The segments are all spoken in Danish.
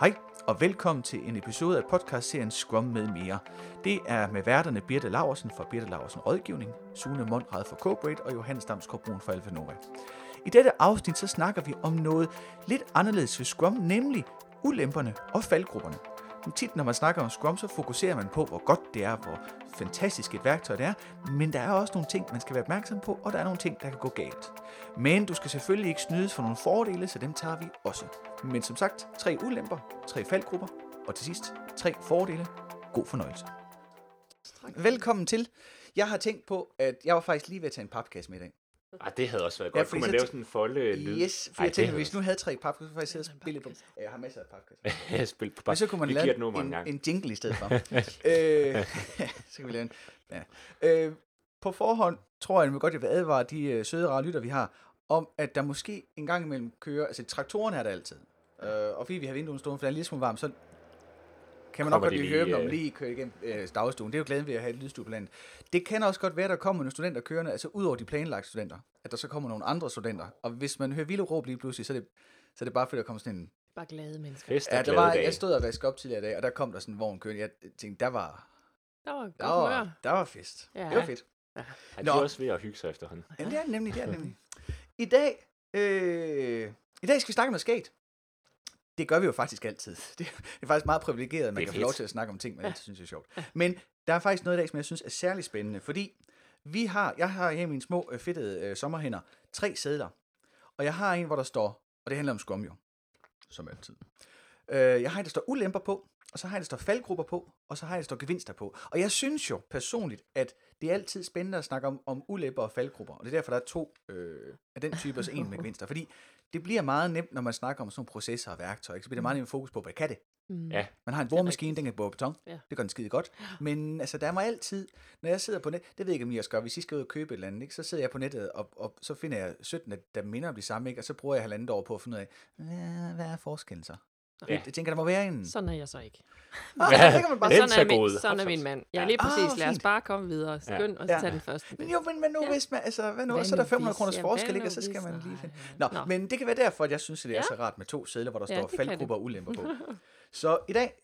Hej, og velkommen til en episode af podcastserien Scrum med mere. Det er med værterne Birte Laversen fra Birte Laversen Rådgivning, Sune Mondrad fra Cobrate og Johannes Damsgaard Brun fra Alfa Nova. I dette afsnit så snakker vi om noget lidt anderledes ved Scrum, nemlig ulemperne og faldgrupperne. Tit, når man snakker om Scrum, så fokuserer man på, hvor godt det er, hvor fantastisk et værktøj det er, men der er også nogle ting, man skal være opmærksom på, og der er nogle ting, der kan gå galt. Men du skal selvfølgelig ikke snydes for nogle fordele, så dem tager vi også. Men som sagt, tre ulemper, tre faldgrupper, og til sidst tre fordele. God fornøjelse. Velkommen til. Jeg har tænkt på, at jeg var faktisk lige ved at tage en papkasse med i dag. Ah, det havde også været Ja, godt. fordi Kunne man lave sådan en folde lyd? Yes, for Ej, jeg tænkte, hvis nu havde tre papkasser, så faktisk sidde og spille på. Ja, Jeg har masser af papkasser. havde jeg spillet på Men så kunne man Vi lave en en, en jingle i stedet for. øh, så kan vi lave en. Ja. Øh, på forhånd tror jeg, at godt jeg vil advare de øh, søde rare lytter, vi har, om at der måske en gang imellem kører, altså traktoren er der altid. Øh, og fordi vi har vinduet stående, for der er en lille smule varmt, så kan man nok godt lige lige, høre dem, når man øh, lige kører igennem øh, dagstuen. Det er jo glæden ved at have et lydstue på landet. Det kan også godt være, at der kommer nogle studenter kørende, altså ud over de planlagte studenter, at der så kommer nogle andre studenter. Og hvis man hører vilde råb lige pludselig, så er det, så er det bare fordi, der kommer sådan en Bare glade mennesker. Fest Ja, der var, jeg stod og vaskede op tidligere i dag, og der kom der sådan en vogn kørende. Jeg tænkte, der var, Der var der var, der var fest. Ja. Det var fedt. Ja, de Nå. er også ved at hygge sig efterhånden. Jamen, det er det nemlig, det er det nemlig. I dag, øh, i dag skal vi snakke med skate. Det gør vi jo faktisk altid. Det, er faktisk meget privilegeret, at man kan få lov fedt. til at snakke om ting, man altid synes er sjovt. Men der er faktisk noget i dag, som jeg synes er særlig spændende, fordi vi har, jeg har her i mine små øh, fedtede øh, sommerhænder tre sædler. Og jeg har en, hvor der står, og det handler om skum jo, som altid. Øh, jeg har en, der står ulemper på, og så har jeg der står faldgrupper på, og så har jeg der står gevinster på. Og jeg synes jo personligt, at det er altid spændende at snakke om, om ulemper og faldgrupper. Og det er derfor, der er to øh, af den type, og så en med gevinster. Fordi det bliver meget nemt, når man snakker om sådan nogle processer og værktøjer. ikke? Så bliver det meget nemt fokus på, hvad kan det? Mm. Ja. Man har en boremaskine, den kan bore beton. Ja. Det gør den skide godt. Men altså, der er mig altid, når jeg sidder på net, det ved jeg ikke, om I også gør, hvis I skal ud og købe et eller andet, ikke? så sidder jeg på nettet, og, og så finder jeg 17, der- der minder om de samme, ikke? og så bruger jeg halvandet år på at finde ud af, hvad, hvad er forskellen så? Ja. Jeg, tænker, der må være en... Sådan er jeg så ikke. Ah, Ja, det kan man bare sådan er, min, sådan er min mand. Ja, Ja. lige præcis. Ah, Lad os bare komme videre. Skynd og så Ja. tage den første. Men jo, men, men nu Ja. hvis man, altså, hvad nu, Hvad så er der nu 500 hvis- kroners ja, forskel, ikke? Og så skal man lige finde... Nå, Nå. men det kan være derfor, at jeg synes, at det er Ja. så rart med to sædler, hvor der Ja, står faldgrupper og ulemper på. Så i dag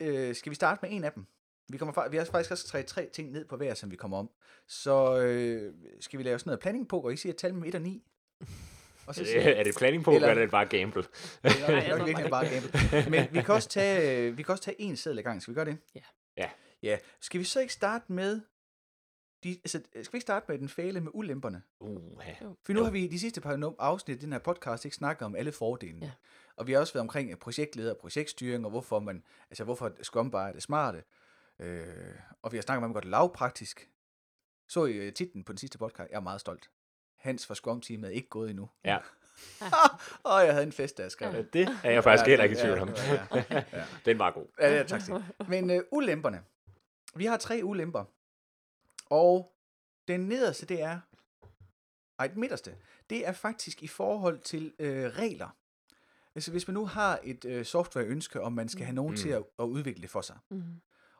øh, skal vi starte med en af dem. Vi, kommer, vi har faktisk også skrevet tre ting ned på hver, som vi kommer om. Så øh, skal vi lave sådan noget planning på, og I siger tal med 1 og 9. Og så siger Er det planning på, Eller- eller er det bare gamble? det er nok, virkelig bare, gamble. Men vi kan også tage, øh, vi kan også tage en seddel i gang. Skal vi gøre det? Ja. Ja. Ja. Skal vi så ikke starte med... De, altså, skal vi ikke starte med den fæle med ulemperne? Uh, ja. For nu Jo. har vi i de sidste par afsnit i den her podcast ikke snakket om alle fordelene. Ja. Og vi har også været omkring øh, projektleder og projektstyring, og hvorfor man, altså hvorfor Scrum bare er det smarte. Øh, og vi har snakket om, at man godt lavpraktisk. Så I uh, titlen på den sidste podcast? Jeg er meget stolt. Hans fra Scrum-teamet er ikke gået endnu. Ja. og jeg havde en fest, der jeg skrev. Ja, Det er jeg faktisk heller ikke i tvivl om. Ja, ja, ja. Den var god. Ja, ja, tak skal du. Men øh, ulemperne. Vi har tre ulemper. Og den nederste, det er... Ej, den midterste. Det er faktisk i forhold til øh, regler. Altså, hvis man nu har et øh, softwareønske, om man skal have nogen Mm. til at, at udvikle det for sig. Mm.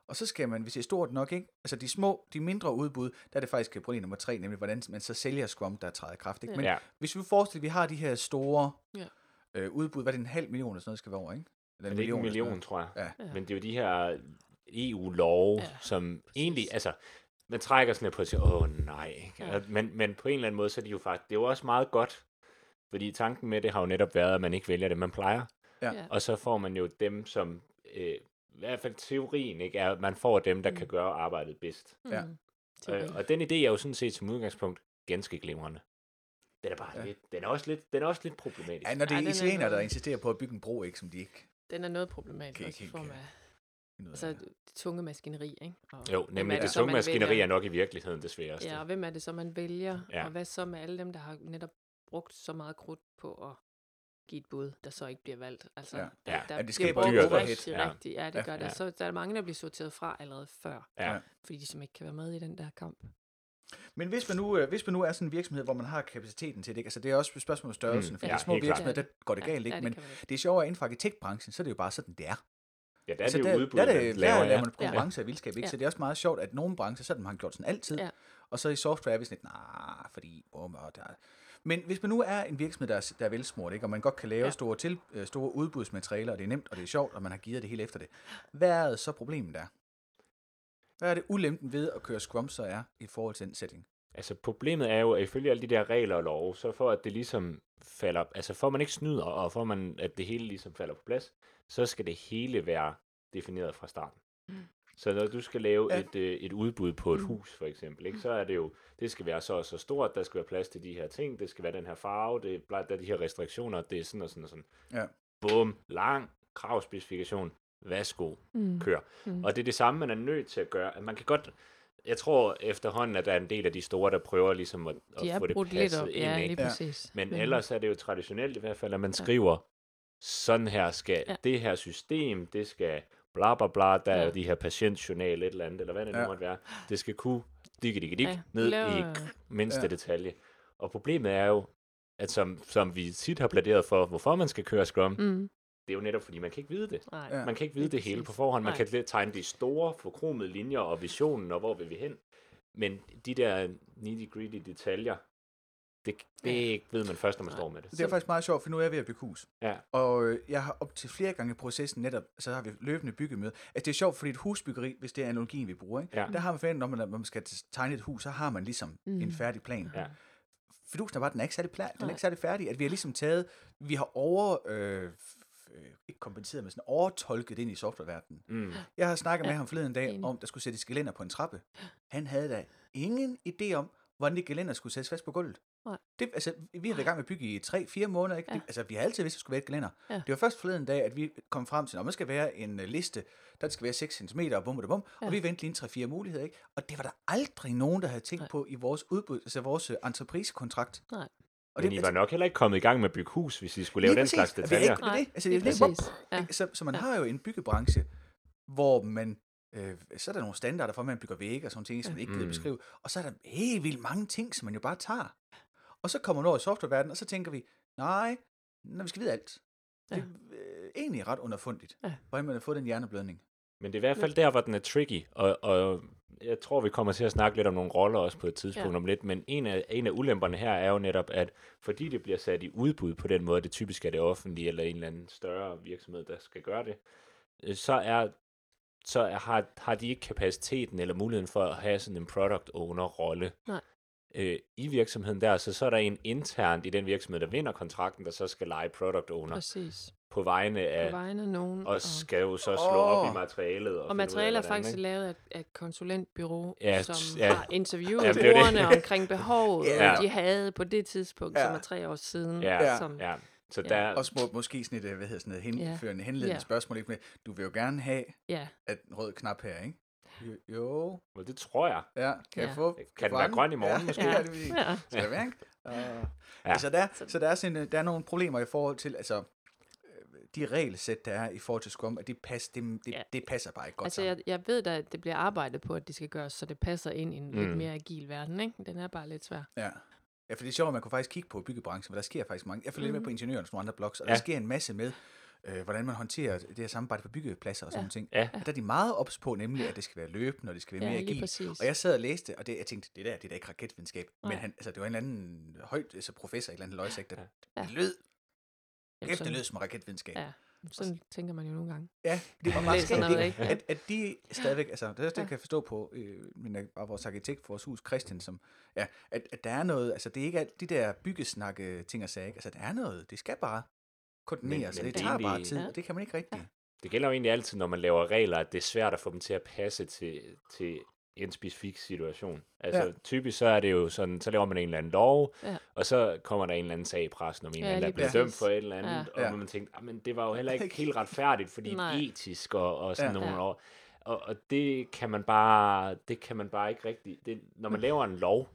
Og så skal man, hvis det er stort nok, ikke? Altså de små, de mindre udbud, der er det faktisk problem nummer tre, nemlig hvordan man så sælger Scrum, der træder kraft. Ikke? Men Ja. hvis vi forestiller, at vi har de her store Ja. øh, udbud, hvad er det, en halv million eller sådan noget skal være over, ikke? Eller Men det er ikke en eller sådan million, tror jeg. Ja. Men det er jo de her EU-love, Ja, som egentlig, altså, man trækker sådan lidt på at sige, åh nej. Ja. Men, men på en eller anden måde, så er de jo faktisk, det er jo også meget godt, fordi tanken med det har jo netop været, at man ikke vælger det, man plejer. Ja. Og så får man jo dem, som, øh, i hvert fald teorien, ikke, er, at man får dem, der Mm. kan gøre arbejdet bedst. Mm. Ja. Øh, og den idé er jo sådan set som udgangspunkt ganske glimrende. Den er bare Ja. lidt, den er også lidt, den er også lidt problematisk. Ja, når det Ja, er er italienere, der insisterer på at bygge en bro, ikke, som de ikke Den er noget problematisk Kan også form helt af altså, det tunge maskineri. Ikke? Og jo, nemlig det så, tunge maskineri vælger? er nok i virkeligheden det sværeste. Ja, og hvem er det så, man vælger? Ja. Og hvad så med alle dem, der har netop brugt så meget krudt på at give et bud, der så ikke bliver valgt? Altså, Ja. der, Ja. der Ja, det bliver skaber brugt dyrt rigtig, Ja. rigtig, ja, det Ja. gør det. Ja. Så der er mange, der bliver sorteret fra allerede før, Ja. fordi de simpelthen ikke kan være med i den der kamp. Men hvis man, nu, øh, hvis man nu er sådan en virksomhed, hvor man har kapaciteten til det, ikke? altså det er også et spørgsmål om størrelsen, Mm, for ja, de små virksomheder, der går det Ja, galt, ikke? ja, det Men det er sjovt, at inden for arkitektbranchen, så er det jo bare sådan, det er. Ja, der er altså, det der, jo udbud, der, er man det, der laver, laver ja. man konkurrence af vildskab, ikke? Ja. Så det er også meget sjovt, at nogle brancher, så har man gjort sådan altid. Ja. Og så i software er vi sådan lidt, nej, fordi, bum, og der, Men hvis man nu er en virksomhed, der er, der er velsmurt, ikke, og man godt kan lave ja. Store, til, øh, store udbudsmaterialer, og det er nemt, og det er sjovt, og man har givet det hele efter det. Hvad er så problemet der? Hvad er det ulempen ved at køre Scrum så er i forhold til den setting? Altså problemet er jo, at ifølge alle de der regler og love, så for at det ligesom falder, altså for at man ikke snyder, og for at, man, at det hele ligesom falder på plads, så skal det hele være defineret fra starten. Mm. Så når du skal lave Ja. et, øh, et udbud på et Mm. hus, for eksempel, ikke, så er det jo, det skal være så og så stort, der skal være plads til de her ting, det skal være den her farve, det er, der er de her restriktioner, det er sådan og sådan og sådan. Ja. Bum, lang kravspecifikation, værsgo, Mm. kør. Mm. Og det er det samme, man er nødt til at gøre. Man kan godt, jeg tror efterhånden, at der er en del af de store, der prøver ligesom at, De at få det brudt lidt passet op. ind. Ja, lige Ja. præcis. Men Men- ellers er det jo traditionelt i hvert fald, at man skriver, sådan her skal Ja. det her system, det skal bla bla bla, der er Ja. jo de her patientjournal, et eller andet, eller hvad det nu Ja. måtte være. Det skal kunne digge digge dig Ja, ned laver- i mindste Ja. detalje. Og problemet er jo, at som, som vi tit har pladeret for, hvorfor man skal køre Scrum, Mm. det er jo netop, fordi man kan ikke vide det. Nej. Ja. Man kan ikke vide Lige det hele på forhånd. Man Nej. kan tegne de store, forkromede linjer og visionen, og hvor vil vi hen. Men de der nitty-gritty detaljer, det, det ved man først, når man står med det. Det er faktisk meget sjovt, for nu er jeg ved at bygge hus. Ja. Og øh, jeg har op til flere gange i processen netop, så har vi løbende byggemøde. Altså det er sjovt, fordi et husbyggeri, hvis det er analogien, vi bruger, ikke? Ja. der har man forventet, når man, når man skal tegne et hus, så har man ligesom mm. En færdig plan. Ja. Fidusen er bare, den er ikke særlig, pla- den er ikke særlig færdig. At vi har ligesom taget, vi har over, øh, øh, ikke kompenseret, men sådan overtolket ind i softwareverdenen. Mm. Jeg har snakket med Ja, ham forleden dag om, der skulle sættes gelænder på en trappe. Han havde da ingen idé om, hvordan det gelænder skulle sættes fast på gulvet. Nej. Det, altså, vi har været i gang med at bygge i 3-4 måneder. Ikke? Ja. Det, altså, vi har altid vidst, at der skulle være et gelænder. Ja. Det var først forleden dag, at vi kom frem til, at der skal være en uh, liste, der skal være 6 cm og bum og bum, Ja. og vi vendte lige en 3-4 muligheder. Ikke? Og det var der aldrig nogen, der havde tænkt Nej. på i vores udbud, altså vores uh, entreprisekontrakt. Nej. Og Men I var nok heller ikke kommet i gang med at bygge hus, hvis I skulle lave Lige den præcis. slags er detaljer. ikke med Nej, det. Altså, lige det er lige- præcis. Ja. ikke? Så, så man Ja. har jo en byggebranche, hvor man, øh, så er der nogle standarder for, at man bygger vægge og sådan ting, som man ikke gider Mm. beskrive. Og så er der helt vildt mange ting, som man jo bare tager. Og så kommer man over i softwareverdenen, og så tænker vi, nej, når vi skal vide alt. Det er øh, egentlig ret underfundigt, Ja. hvordan man har fået den hjerneblødning. Men det er i hvert fald der, hvor den er tricky, og, og jeg tror, vi kommer til at snakke lidt om nogle roller også på et tidspunkt Ja. om lidt, men en af, en af ulemperne her er jo netop, at fordi det bliver sat i udbud på den måde, det typisk er det offentlige eller en eller anden større virksomhed, der skal gøre det, øh, så er så har, har de ikke kapaciteten eller muligheden for at have sådan en product owner rolle Nej. øh, i virksomheden der, så så er der en internt i den virksomhed, der vinder kontrakten, der så skal lege product owner Præcis. på vegne af, På vegne af nogen. og skal jo så slå op Åh. i materialet. Og, Og af, materialet er faktisk ikke? lavet af, af et konsulentbyrå, Ja, som ja. har interviewet Ja, er brugerne omkring behovet, Ja. de havde på det tidspunkt, Ja. som er tre år siden. Ja, som, Ja, så Ja. der, Også må, måske sådan et, øh, hvad hedder sådan noget, henførende, Ja. henledende Ja. spørgsmål, ikke du vil jo gerne have ja. at en rød knap her, ikke? Jo, jo well, det tror jeg. ja, kan Ja. jeg få? Kan jeg den være grøn i morgen, ja, måske? Ja, det vil ja. Skal det være, ikke? Uh, Ja. ja. så, der, så der er, sådan, øh, der er nogle problemer i forhold til, altså, øh, de regelsæt, der er i forhold til Scrum, at det, pas, det, det, Ja. det passer bare ikke godt Altså, sammen. jeg, jeg ved da, at det bliver arbejdet på, at det skal gøres, så det passer ind i en mm. lidt mere agil verden, ikke? Den er bare lidt svær. Ja. Ja, for det er sjovt, at man kunne faktisk kigge på byggebranchen, for der sker faktisk mange. Jeg følger mm. med på ingeniøren og sådan nogle andre blogs, og ja. Ja. der sker en masse med, øh, hvordan man håndterer det her samarbejde på byggepladser og sådan Ja. ting. Ja. Og der er de meget ops på, nemlig, at det skal være løbende, og det skal være Ja, mere agilt. præcis. Og jeg sad og læste, og det, jeg tænkte, det der, det er da ikke raketvidenskab. Men Nej. han, altså, det var en eller anden højt altså professor i et eller andet løgsigt, der Ja. det lød, Jamen, efter lød som raketvidenskab. Ja. Sådan tænker man jo nogle gange. Ja, det var meget skægt? Ja. At, at de stadigvæk, altså det er også det, Ja. jeg kan forstå på øh, min, af vores arkitekt for vores hus, Christian, som, ja, at, at der er noget, altså det er ikke alt de der byggesnakke ting og sager, ikke? altså der er noget, det skal bare koordineres, Men- men det tager bare egentlig- tid, Ja. og det kan man ikke rigtig. Det gælder jo egentlig altid, når man laver regler, at det er svært at få dem til at passe til, til en specifik situation. Altså Ja. typisk så er det jo sådan, så laver man en eller anden lov, Ja. og så kommer der en eller anden sag i pressen om en Ja, eller anden, der er præcis. dømt for et eller andet, Ja. og Ja. man tænker, men det var jo heller ikke helt retfærdigt, fordi Nej. etisk og, og sådan Ja. nogle Ja. år. Og, og det kan man bare, det kan man bare ikke rigtig, det, når man laver en lov,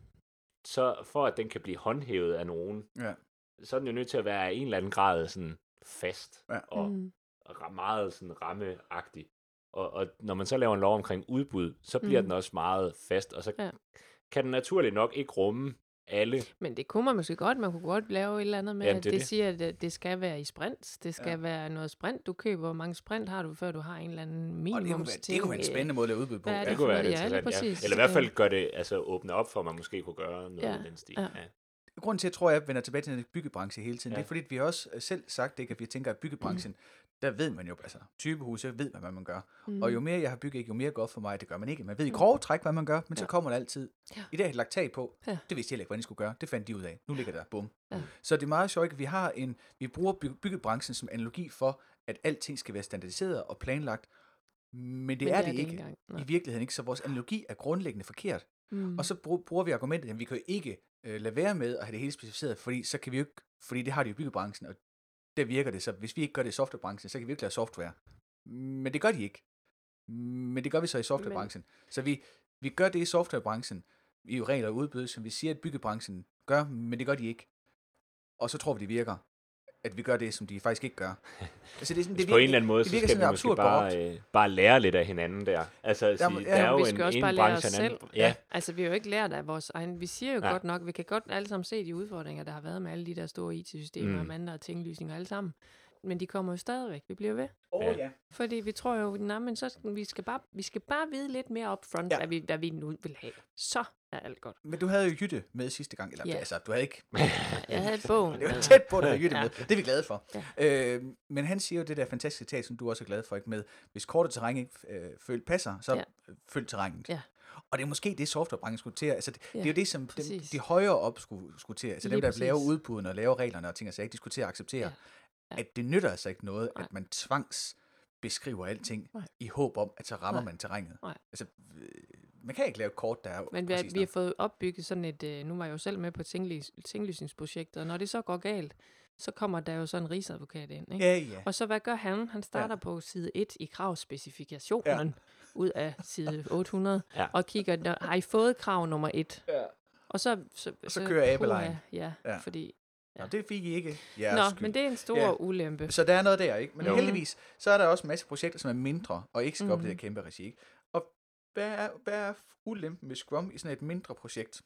så for at den kan blive håndhævet af nogen, Ja. så er den jo nødt til at være af en eller anden grad sådan fast Ja. og Mm. meget sådan rammeagtig. Og, og når man så laver en lov omkring udbud, så bliver Mm. den også meget fast, og så Ja. kan den naturligt nok ikke rumme alle. Men det kunne man måske godt. Man kunne godt lave et eller andet med, Jamen, at det er det, det. siger, at det- det skal være i sprint. Det skal Ja. ja. være noget sprint, du køber. Hvor mange sprint har du, før du har en eller anden Og det kunne, minimums være, det kunne være en spændende måde at lave udbud på. Er Det, det det kunne være lidt Ja, ja. Eller i hvert fald gør det, altså åbne op for, at man måske kunne gøre noget Ja, i den stil. ja. Ja. Det grunden til, at jeg tror, at jeg vender tilbage til den byggebranche hele tiden, Ja. det er fordi, at vi har også øh, selv sagt, ikke, at vi tænker, at byggebranchen, der ved man jo, altså typehus, så ved man, hvad man gør. Mm. Og jo mere jeg har bygget, jo mere godt for mig, det gør man ikke. Man ved i grove træk, hvad man gør, men så Ja. kommer det altid. Ja. I dag har de lagt tag på. Ja. Det vidste jeg ikke, hvordan de skulle gøre. Det fandt de ud af. Nu ligger der, bum. Ja. Så det er meget sjovt, at vi har en, vi bruger by- byggebranchen som analogi for, at alting skal være standardiseret og planlagt. Men det Men er det, ikke. engang. Nej. I virkeligheden ikke, så vores analogi er grundlæggende forkert. Mm. Og så bru- bruger vi argumentet, at vi kan jo ikke øh, lade være med at have det hele specificeret, fordi så kan vi jo ikke, fordi det har de jo i byggebranchen, og der virker det, så hvis vi ikke gør det i softwarebranchen, så kan vi ikke lave software. Men det gør de ikke. Men det gør vi så i softwarebranchen. Så vi, vi gør det i softwarebranchen, i jo regler og udbud, som vi siger, at byggebranchen gør, men det gør de ikke. Og så tror vi, det virker, at vi gør det, som de faktisk ikke gør. Altså, det er sådan, det på en eller anden måde, det så virker skal vi måske bare, øh, bare lære lidt af hinanden der. Altså, at sige, ja, der er jo vi en, også en bare lære os anden. selv. Ja, Altså, vi har jo ikke lært af vores egen... Vi siger jo Ja. godt nok, vi kan godt alle sammen se de udfordringer, der har været med alle de der store IT-systemer, Mm. og mandler og tinglysninger alle sammen. Men de kommer jo stadigvæk. Vi bliver ved. Åh, Ja. ja. Fordi vi tror jo, nej, men så skal, vi, skal bare, vi skal bare vide lidt mere upfront, Ja. hvad, vi, hvad vi nu vil have. Så er alt godt. Men du havde jo Jytte med sidste gang, eller Ja. altså, du havde ikke Jeg havde bogen. Det var tæt på, at der Jytte Ja. med. Det er vi glade for. Ja. Øh, men han siger jo det der fantastiske citat, som du også er glad for, ikke med, hvis kortet terræn ikke øh, føl, passer, så ja. Følg terrænet. Ja. Og det er måske det, softwarebranchen skulle til. Altså, det, ja. det er jo det, som dem, de højere op skulle, skulle til. Altså dem, Lige der præcis. laver udbuddene og laver reglerne og ting og sager, de skulle til at acceptere, ja. Ja. at det nytter altså ikke noget, Nej. at man tvangs beskriver alting Nej. i håb om, at så rammer Nej. man terrænet. Nej. Altså, øh, man kan ikke lave et kort, der er Men vi vi har fået opbygget sådan et, øh, nu var jeg jo selv med på tinglys, tinglysningsprojektet, og når det så går galt, så kommer der jo sådan en rigsadvokat ind. Ikke? Ja, ja. Og så hvad gør han? Han starter ja. på side 1 i kravspecifikationen ja. ud af side 800, Ja. og kigger, "Nå, har I fået krav nummer 1? ja. Og så, så, så kører abelejen. Ja, Ja. Ja. Nå, det fik I ikke. Jeres Nå, skyld. men det er en stor Ja. ja. ulempe. Så der er noget der, ikke? Men Jo. heldigvis, så er der også en masse projekter, som er mindre, og ikke skal op i det her kæmpe regi, ikke? Og hvad er, hvad er ulempen ved Scrum i sådan et mindre projekt?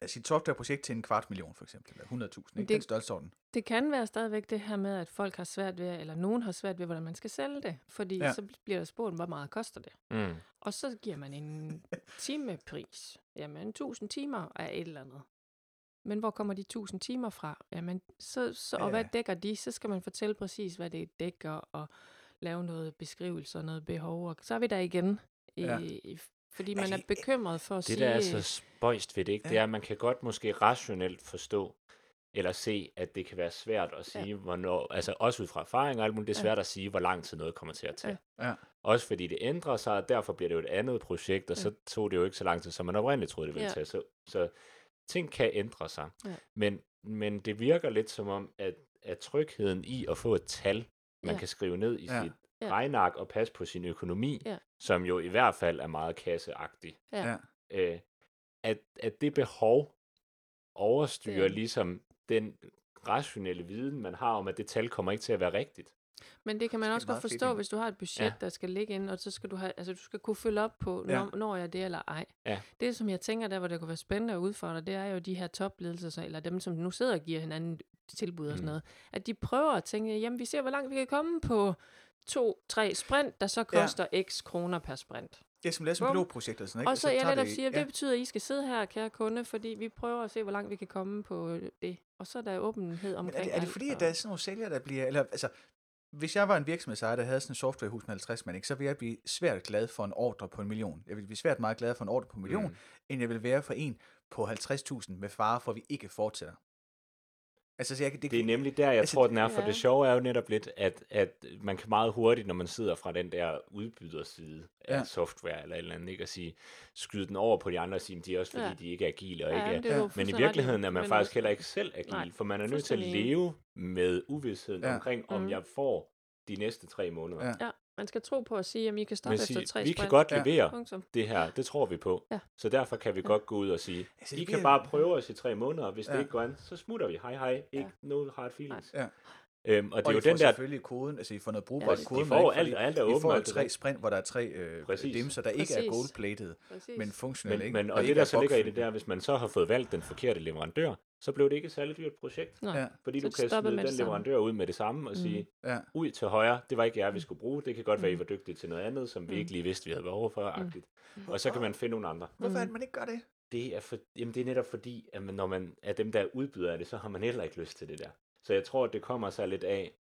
Altså et softwareprojekt til en kvart million, for eksempel, eller 100.000, ikke? Det- Den størrelsesorden. Det kan være stadigvæk det her med, at folk har svært ved, eller nogen har svært ved, hvordan man skal sælge det. Fordi Ja. ja. så bliver der spurgt, hvor meget koster det? Mm. Og så giver man en timepris. Jamen, 1000 timer er et eller andet. Men hvor kommer de 1000 timer fra? Jamen, så, så, og hvad Ja. dækker de? Så skal man fortælle præcis, hvad det dækker, og lave noget beskrivelse og noget behov. Og så er vi der igen. I, Ja. i, fordi man Altså, er bekymret for at Det, sige... der er så spøjst ved det, ikke? det Ja. er, at man kan godt måske rationelt forstå, eller se, at det kan være svært at sige, ja. hvornår, altså også ud fra erfaring og alt muligt, det er Ja. svært at sige, hvor lang tid noget kommer til at tage. Ja. Også fordi det ændrer sig, og derfor bliver det jo et andet projekt, og Ja. så tog det jo ikke så lang tid, som man oprindeligt troede, det ville Ja. tage. Så, så ting kan ændre sig. Ja. Men, men det virker lidt som om, at, at trygheden i at få et tal, man Ja. kan skrive ned i Ja. sit Ja. regnark og passe på sin økonomi, Ja. som jo i hvert fald er meget kasseagtig, Ja. Ja. øh, at, at det behov overstyrer Det- ligesom den rationelle viden, man har om, at det tal kommer ikke til at være rigtigt. Men det kan man også godt fedt forstå, egentlig. hvis du har et budget, Ja. der skal ligge ind, og så skal du have, altså du skal kunne følge op på, Ja. når, når jeg det eller ej. Ja. Det, som jeg tænker der, hvor det kunne være spændende at udfordre, det er jo de her topledelser, så- eller dem, som nu sidder og giver hinanden tilbud og sådan Mm. noget, at de prøver at tænke, jamen vi ser, hvor langt vi kan komme på to, tre sprint, der så koster ja. x kroner per sprint. Ja, som laver som Bum. pilotprojekter og sådan, ikke? Og så jeg tager netop det- siger, ja. det betyder, at I skal sidde her, kære kunde, fordi vi prøver at se, hvor langt vi kan komme på det. Og så er der åbenhed Men omkring er det, er det fordi, og- at der er sådan nogle sælgere, der bliver... Eller, altså, hvis jeg var en virksomhedsejer, der havde sådan en softwarehus med 50 mand, så ville jeg blive svært glad for en ordre på en million. Jeg ville blive svært meget glad for en ordre på en million, mm. end jeg vil være for en på 50.000 med fare for, at vi ikke fortsætter. Altså, så jeg, det, Det er nemlig der, jeg Altså, tror, den er, for ja. det sjove er jo netop lidt, at, at man kan meget hurtigt, når man sidder fra den der udbyderside af Ja. software eller et eller andet, ikke, at sige, skyde den over på de andre og sige, at de er også fordi, Ja. de ikke er agile og Ja, ikke er men det Ja. Men i virkeligheden er man faktisk heller ikke selv agil, Nej, for man er nødt til at leve med uvidsheden Ja. ja. omkring, om Mm. jeg får de næste tre måneder. Ja. Ja, man skal tro på at sige, at I kan stoppe Men efter sige, tre vi kan godt Ja. levere Punktum. det her, det tror vi på. Ja. Så derfor kan vi Ja. godt gå ud og sige, Altså, I det kan bare prøve os i tre måneder, og hvis Ja. det ikke går an, så smutter vi. Hej hej, ikke no hard feelings. Ja. Øhm, og det og er jo I får den der, selvfølgelig koden, altså I får noget brugbart Ja, de kode får med, ikke? alt- alt er I får alt det tre sprint, hvor der er tre øh, Præcis. dimser, der ikke er Præcis. gold-plated, Præcis. men funktionelle, men, ikke? men, og, ikke det der er så ligger i det der, hvis man så har fået valgt den forkerte leverandør, så blev det ikke et særligt dyrt projekt. Nå, Ja. Fordi Så du kan smide den leverandør ud med det samme og Mm. sige, Ja. ud til højre, det var ikke jer, vi skulle bruge. Det kan godt være, I Mm. var dygtige til noget andet, som vi Mm. ikke lige vidste, vi havde behov for. Mm. Agtigt. Og så kan man finde nogle andre. Hvorfor er Mm. det, man ikke gør det? Det er, for, jamen det er netop fordi, at man, når man er dem, der er udbyder af det, så har man heller ikke lyst til det der. Så jeg tror, at det kommer sig lidt af,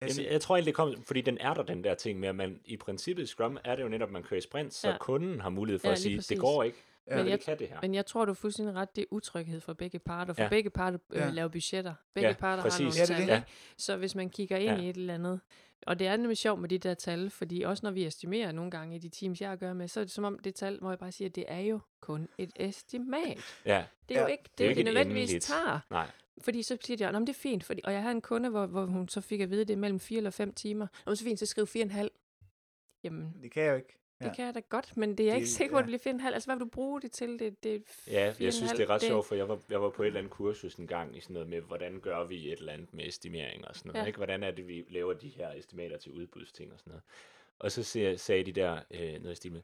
Altså, Jamen, jeg tror egentlig, det kommer, fordi den er der, den der ting med, at man i princippet i Scrum er det jo netop, at man kører i sprint, så Ja. kunden har mulighed for Ja, at sige, præcis. det går ikke, Ja. ja. Men jeg- vi kan det her. Men jeg tror, du er fuldstændig ret. Det er utryghed for begge parter. For Ja. begge parter øh, Ja. laver budgetter. Begge Ja, parter præcis. har nogle Ja, det tal. det. ikke? Så hvis man kigger ind Ja. i et eller andet, og det er nemlig sjovt med de der tal, fordi også når vi estimerer nogle gange i de teams, jeg gør med, så er det som om det tal, hvor jeg bare siger, at det er jo kun et estimat. ja, Det er Ja. jo ikke det, ikke et nødvendigvis endeligt. tager. nej. Fordi så siger de, at det er fint. Fordi, og jeg havde en kunde, hvor, hvor hun så fik at vide, at det er mellem 4 eller 5 timer. Nå, så fint, så skriv 4,5. Jamen, det kan jeg jo ikke. Det Ja. kan jeg da godt, men det er jeg ikke Det- sikker på, at ja. det bliver 4,5. Altså, hvad vil du bruge det til? Det, det Ja, jeg synes, 4,5. det er ret sjovt, for jeg var, jeg var på et eller andet kursus en gang i sådan noget med, hvordan gør vi et eller andet med estimering og sådan noget. Ja. Ikke? Hvordan er det, vi laver de her estimater til udbudsting og sådan noget. Og så sagde, sagde de der øh, noget i stil med,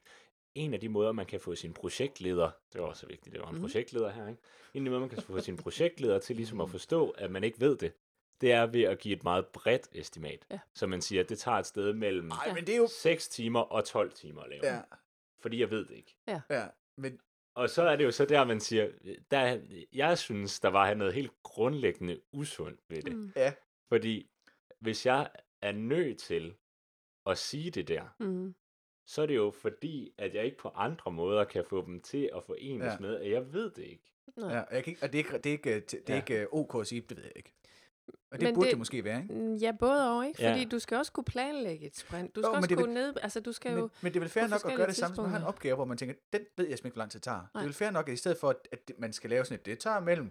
en af de måder, man kan få sin projektleder, det var også vigtigt, det var en mm. projektleder her, ikke? En af de måder, man kan få sin projektleder til ligesom at forstå, at man ikke ved det, det er ved at give et meget bredt estimat. Ja. Så man siger, at det tager et sted mellem Nej, men det er jo... 6 timer og 12 timer at lave. Ja, Fordi jeg ved det ikke. ja. Men Og så er det jo så der, man siger, der, jeg synes, der var noget helt grundlæggende usundt ved det. Mm. ja, Fordi hvis jeg er nødt til at sige det der, Mm. så er det jo fordi, at jeg ikke på andre måder kan få dem til at forenes Ja. ja. med, at jeg ved det ikke. Nej. ja. Jeg kan ikke, og det er ikke, det er ikke, det er Ja. ikke øh, ok at sige, det ved jeg ikke. Og det Men burde det, det- det måske være, ikke? Mm, Ja, både og, ikke? Ja. Fordi du skal også kunne planlægge et sprint. Du Jo, skal men også det vil- kunne ned... Altså, du skal jo... Men, men det er vel fair nok at gøre det samme, hvis man har en opgave, hvor man tænker, den ved jeg simpelthen ikke, hvor lang tid det tager. Det Nej. er vel fair nok, at i stedet for, at, man skal lave sådan et, det tager mellem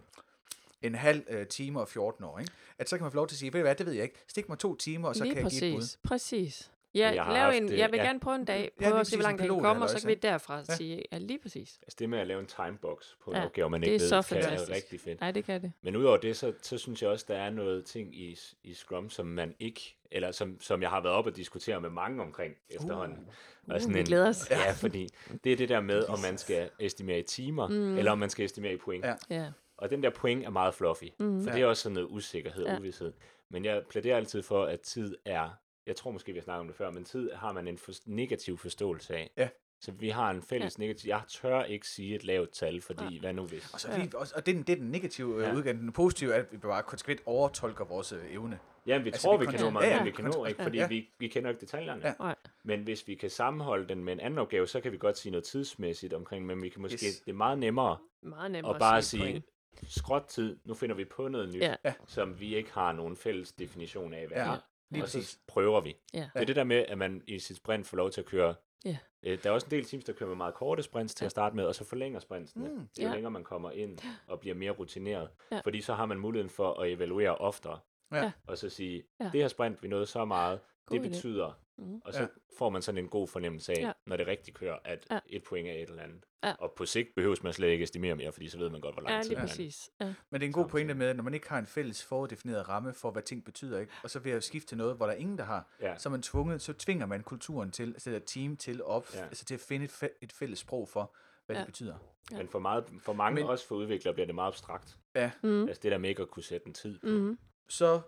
en halv øh, time og 14 år, ikke? At så kan man få lov til at sige, ved du hvad, det ved jeg ikke. Stik mig to timer, og så Lige kan jeg give et bud. præcis. Ja, Jeg har lav haft en, det, jeg vil ja. gerne prøve en dag, Ja, prøve lige at se, hvor langt det kan pilot komme, og så kan vi derfra Ja. sige, ja, lige præcis. Altså det med at lave en timebox på en Ja, opgave, man det ikke er ved, så kan fantastisk. er rigtig fedt. Nej, det kan det. Men udover det, så, så synes jeg også, der er noget ting i, i Scrum, som man ikke, eller som, som jeg har været op og diskutere med mange omkring efterhånden. Uh, Og sådan vi en- glæder os. Ja, fordi det er det der med, om man skal estimere i timer, Mm. eller om man skal estimere i point. Ja. Ja. Ja. Og den der point er meget fluffy, Mm. for Ja. det er også sådan noget usikkerhed og Ja. uvidshed. Men jeg plæderer altid for, at tid er, jeg tror måske, vi har snakket om det før, men tid har man en for, negativ forståelse af. Ja. Så vi har en fælles ja. negativ, jeg tør ikke sige et lavt tal, fordi Ja. hvad nu hvis? Og, så, Ja. ja. og, og det, er den- det er den negative ja. Ja. udgave. Den positive er, at vi bare konsekvent overtolker vores øh, evne. Jamen, vi Altså, tror, vi vi kan nå meget, ja, ja, ja, vi kan nå, ikke? Fordi ja. vi, vi kender ikke detaljerne. Ja. Men hvis vi kan sammenholde den med en anden opgave, så kan vi godt sige noget tidsmæssigt omkring, men vi kan måske, Yes. det er meget nemmere Meget nemmere at bare at sige sige, point. skråt tid, nu finder vi på noget nyt, Ja. Ja. som vi ikke har nogen fælles definition af, hvad Ja. ja. er. Lige og så prøver vi. Ja. Det er det der med, at man i sit sprint får lov til at køre. Ja. Øh, der er også en del teams, der kører med meget korte sprints til Ja. at starte med, og så forlænger sprintsene. Mm. Jo Ja. længere man kommer ind og bliver mere rutineret. Ja. Fordi så har man muligheden for at evaluere oftere. Ja. Og så sige, Ja. det her sprint, vi nåede så meget, God det idé. betyder, Mhm. og så Ja. får man sådan en god fornemmelse af, Ja. når det rigtig kører, at Ja. et point er et eller andet. Ja. Og på sigt behøves man slet ikke estimere mere, fordi så ved man godt, hvor lang Ja, tid lige man præcis. Ja. Men det er en god Samtidig. pointe med, at når man ikke har en fælles fordefineret ramme for, hvad ting betyder, ikke? og så ved at skifte til noget, hvor der er ingen, der har, Ja. så er man tvunget, så tvinger man kulturen til, altså et team til op, Ja. altså til at finde et, fæ- et fælles sprog for, hvad Ja. det betyder. Ja. Men for, meget, for mange, Men- også for udviklere, bliver det meget abstrakt. Mm. Altså det der med ikke at kunne sætte en tid på. Mm. Så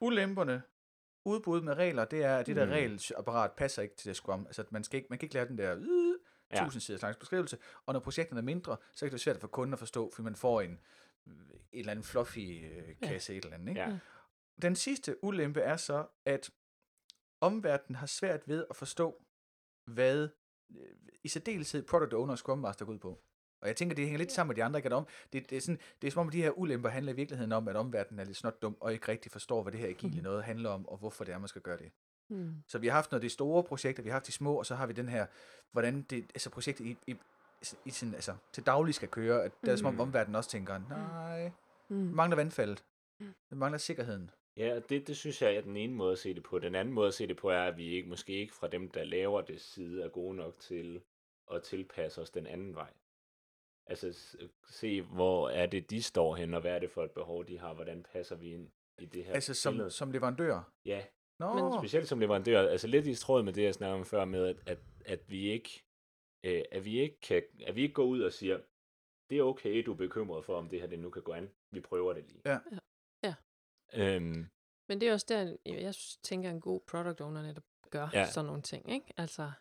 ulemperne, udbud med regler, det er, at det der Mm. regelapparat passer ikke til det Scrum. Altså, man, skal ikke, man kan ikke lave den der øh, Ja. tusind siders langs beskrivelse, og når projekterne er mindre, så kan det være svært for kunden at forstå, fordi man får en, en eller anden fluffy øh, kasse, ja. et eller andet. Ikke? Ja. Den sidste ulempe er så, at omverdenen har svært ved at forstå, hvad øh, i særdeleshed Product Owner og Scrum Master går ud på. Og jeg tænker, det hænger lidt sammen med de andre, ikke? At om, det, det, er sådan, det er som om, de her ulemper handler i virkeligheden om, at omverdenen er lidt snot dum, og ikke rigtig forstår, hvad det her agile Mhm. noget handler om, og hvorfor det er, man skal gøre det. Mm. Så vi har haft noget af de store projekter, vi har haft de små, og så har vi den her, hvordan det, altså projektet i, i, i sin, altså, til daglig skal køre, at det er som om Mhm. omverdenen også tænker, nej, Mm. vi mangler vandfaldet, Mm. vi mangler sikkerheden. Ja, det, det synes jeg er den ene måde at se det på. Den anden måde at se det på er, at vi ikke, måske ikke fra dem, der laver det side, er gode nok til at tilpasse os den anden vej. Altså se, hvor er det, de står hen, og hvad er det for et behov, de har, hvordan passer vi ind i det her Altså som, billede. som leverandør. Ja, Nå, Men specielt som leverandør, altså lidt i tråd med det, jeg snakkede om før, med at, at, at vi ikke øh, at vi ikke kan, at vi ikke går ud og siger, det er okay, du er bekymret for, om det her det nu kan gå an. Vi prøver det lige. Ja. Ja. Ja. Øhm, Men det er også der, jeg synes- tænker, en god product owner netop gør Ja. sådan nogle ting, ikke? Altså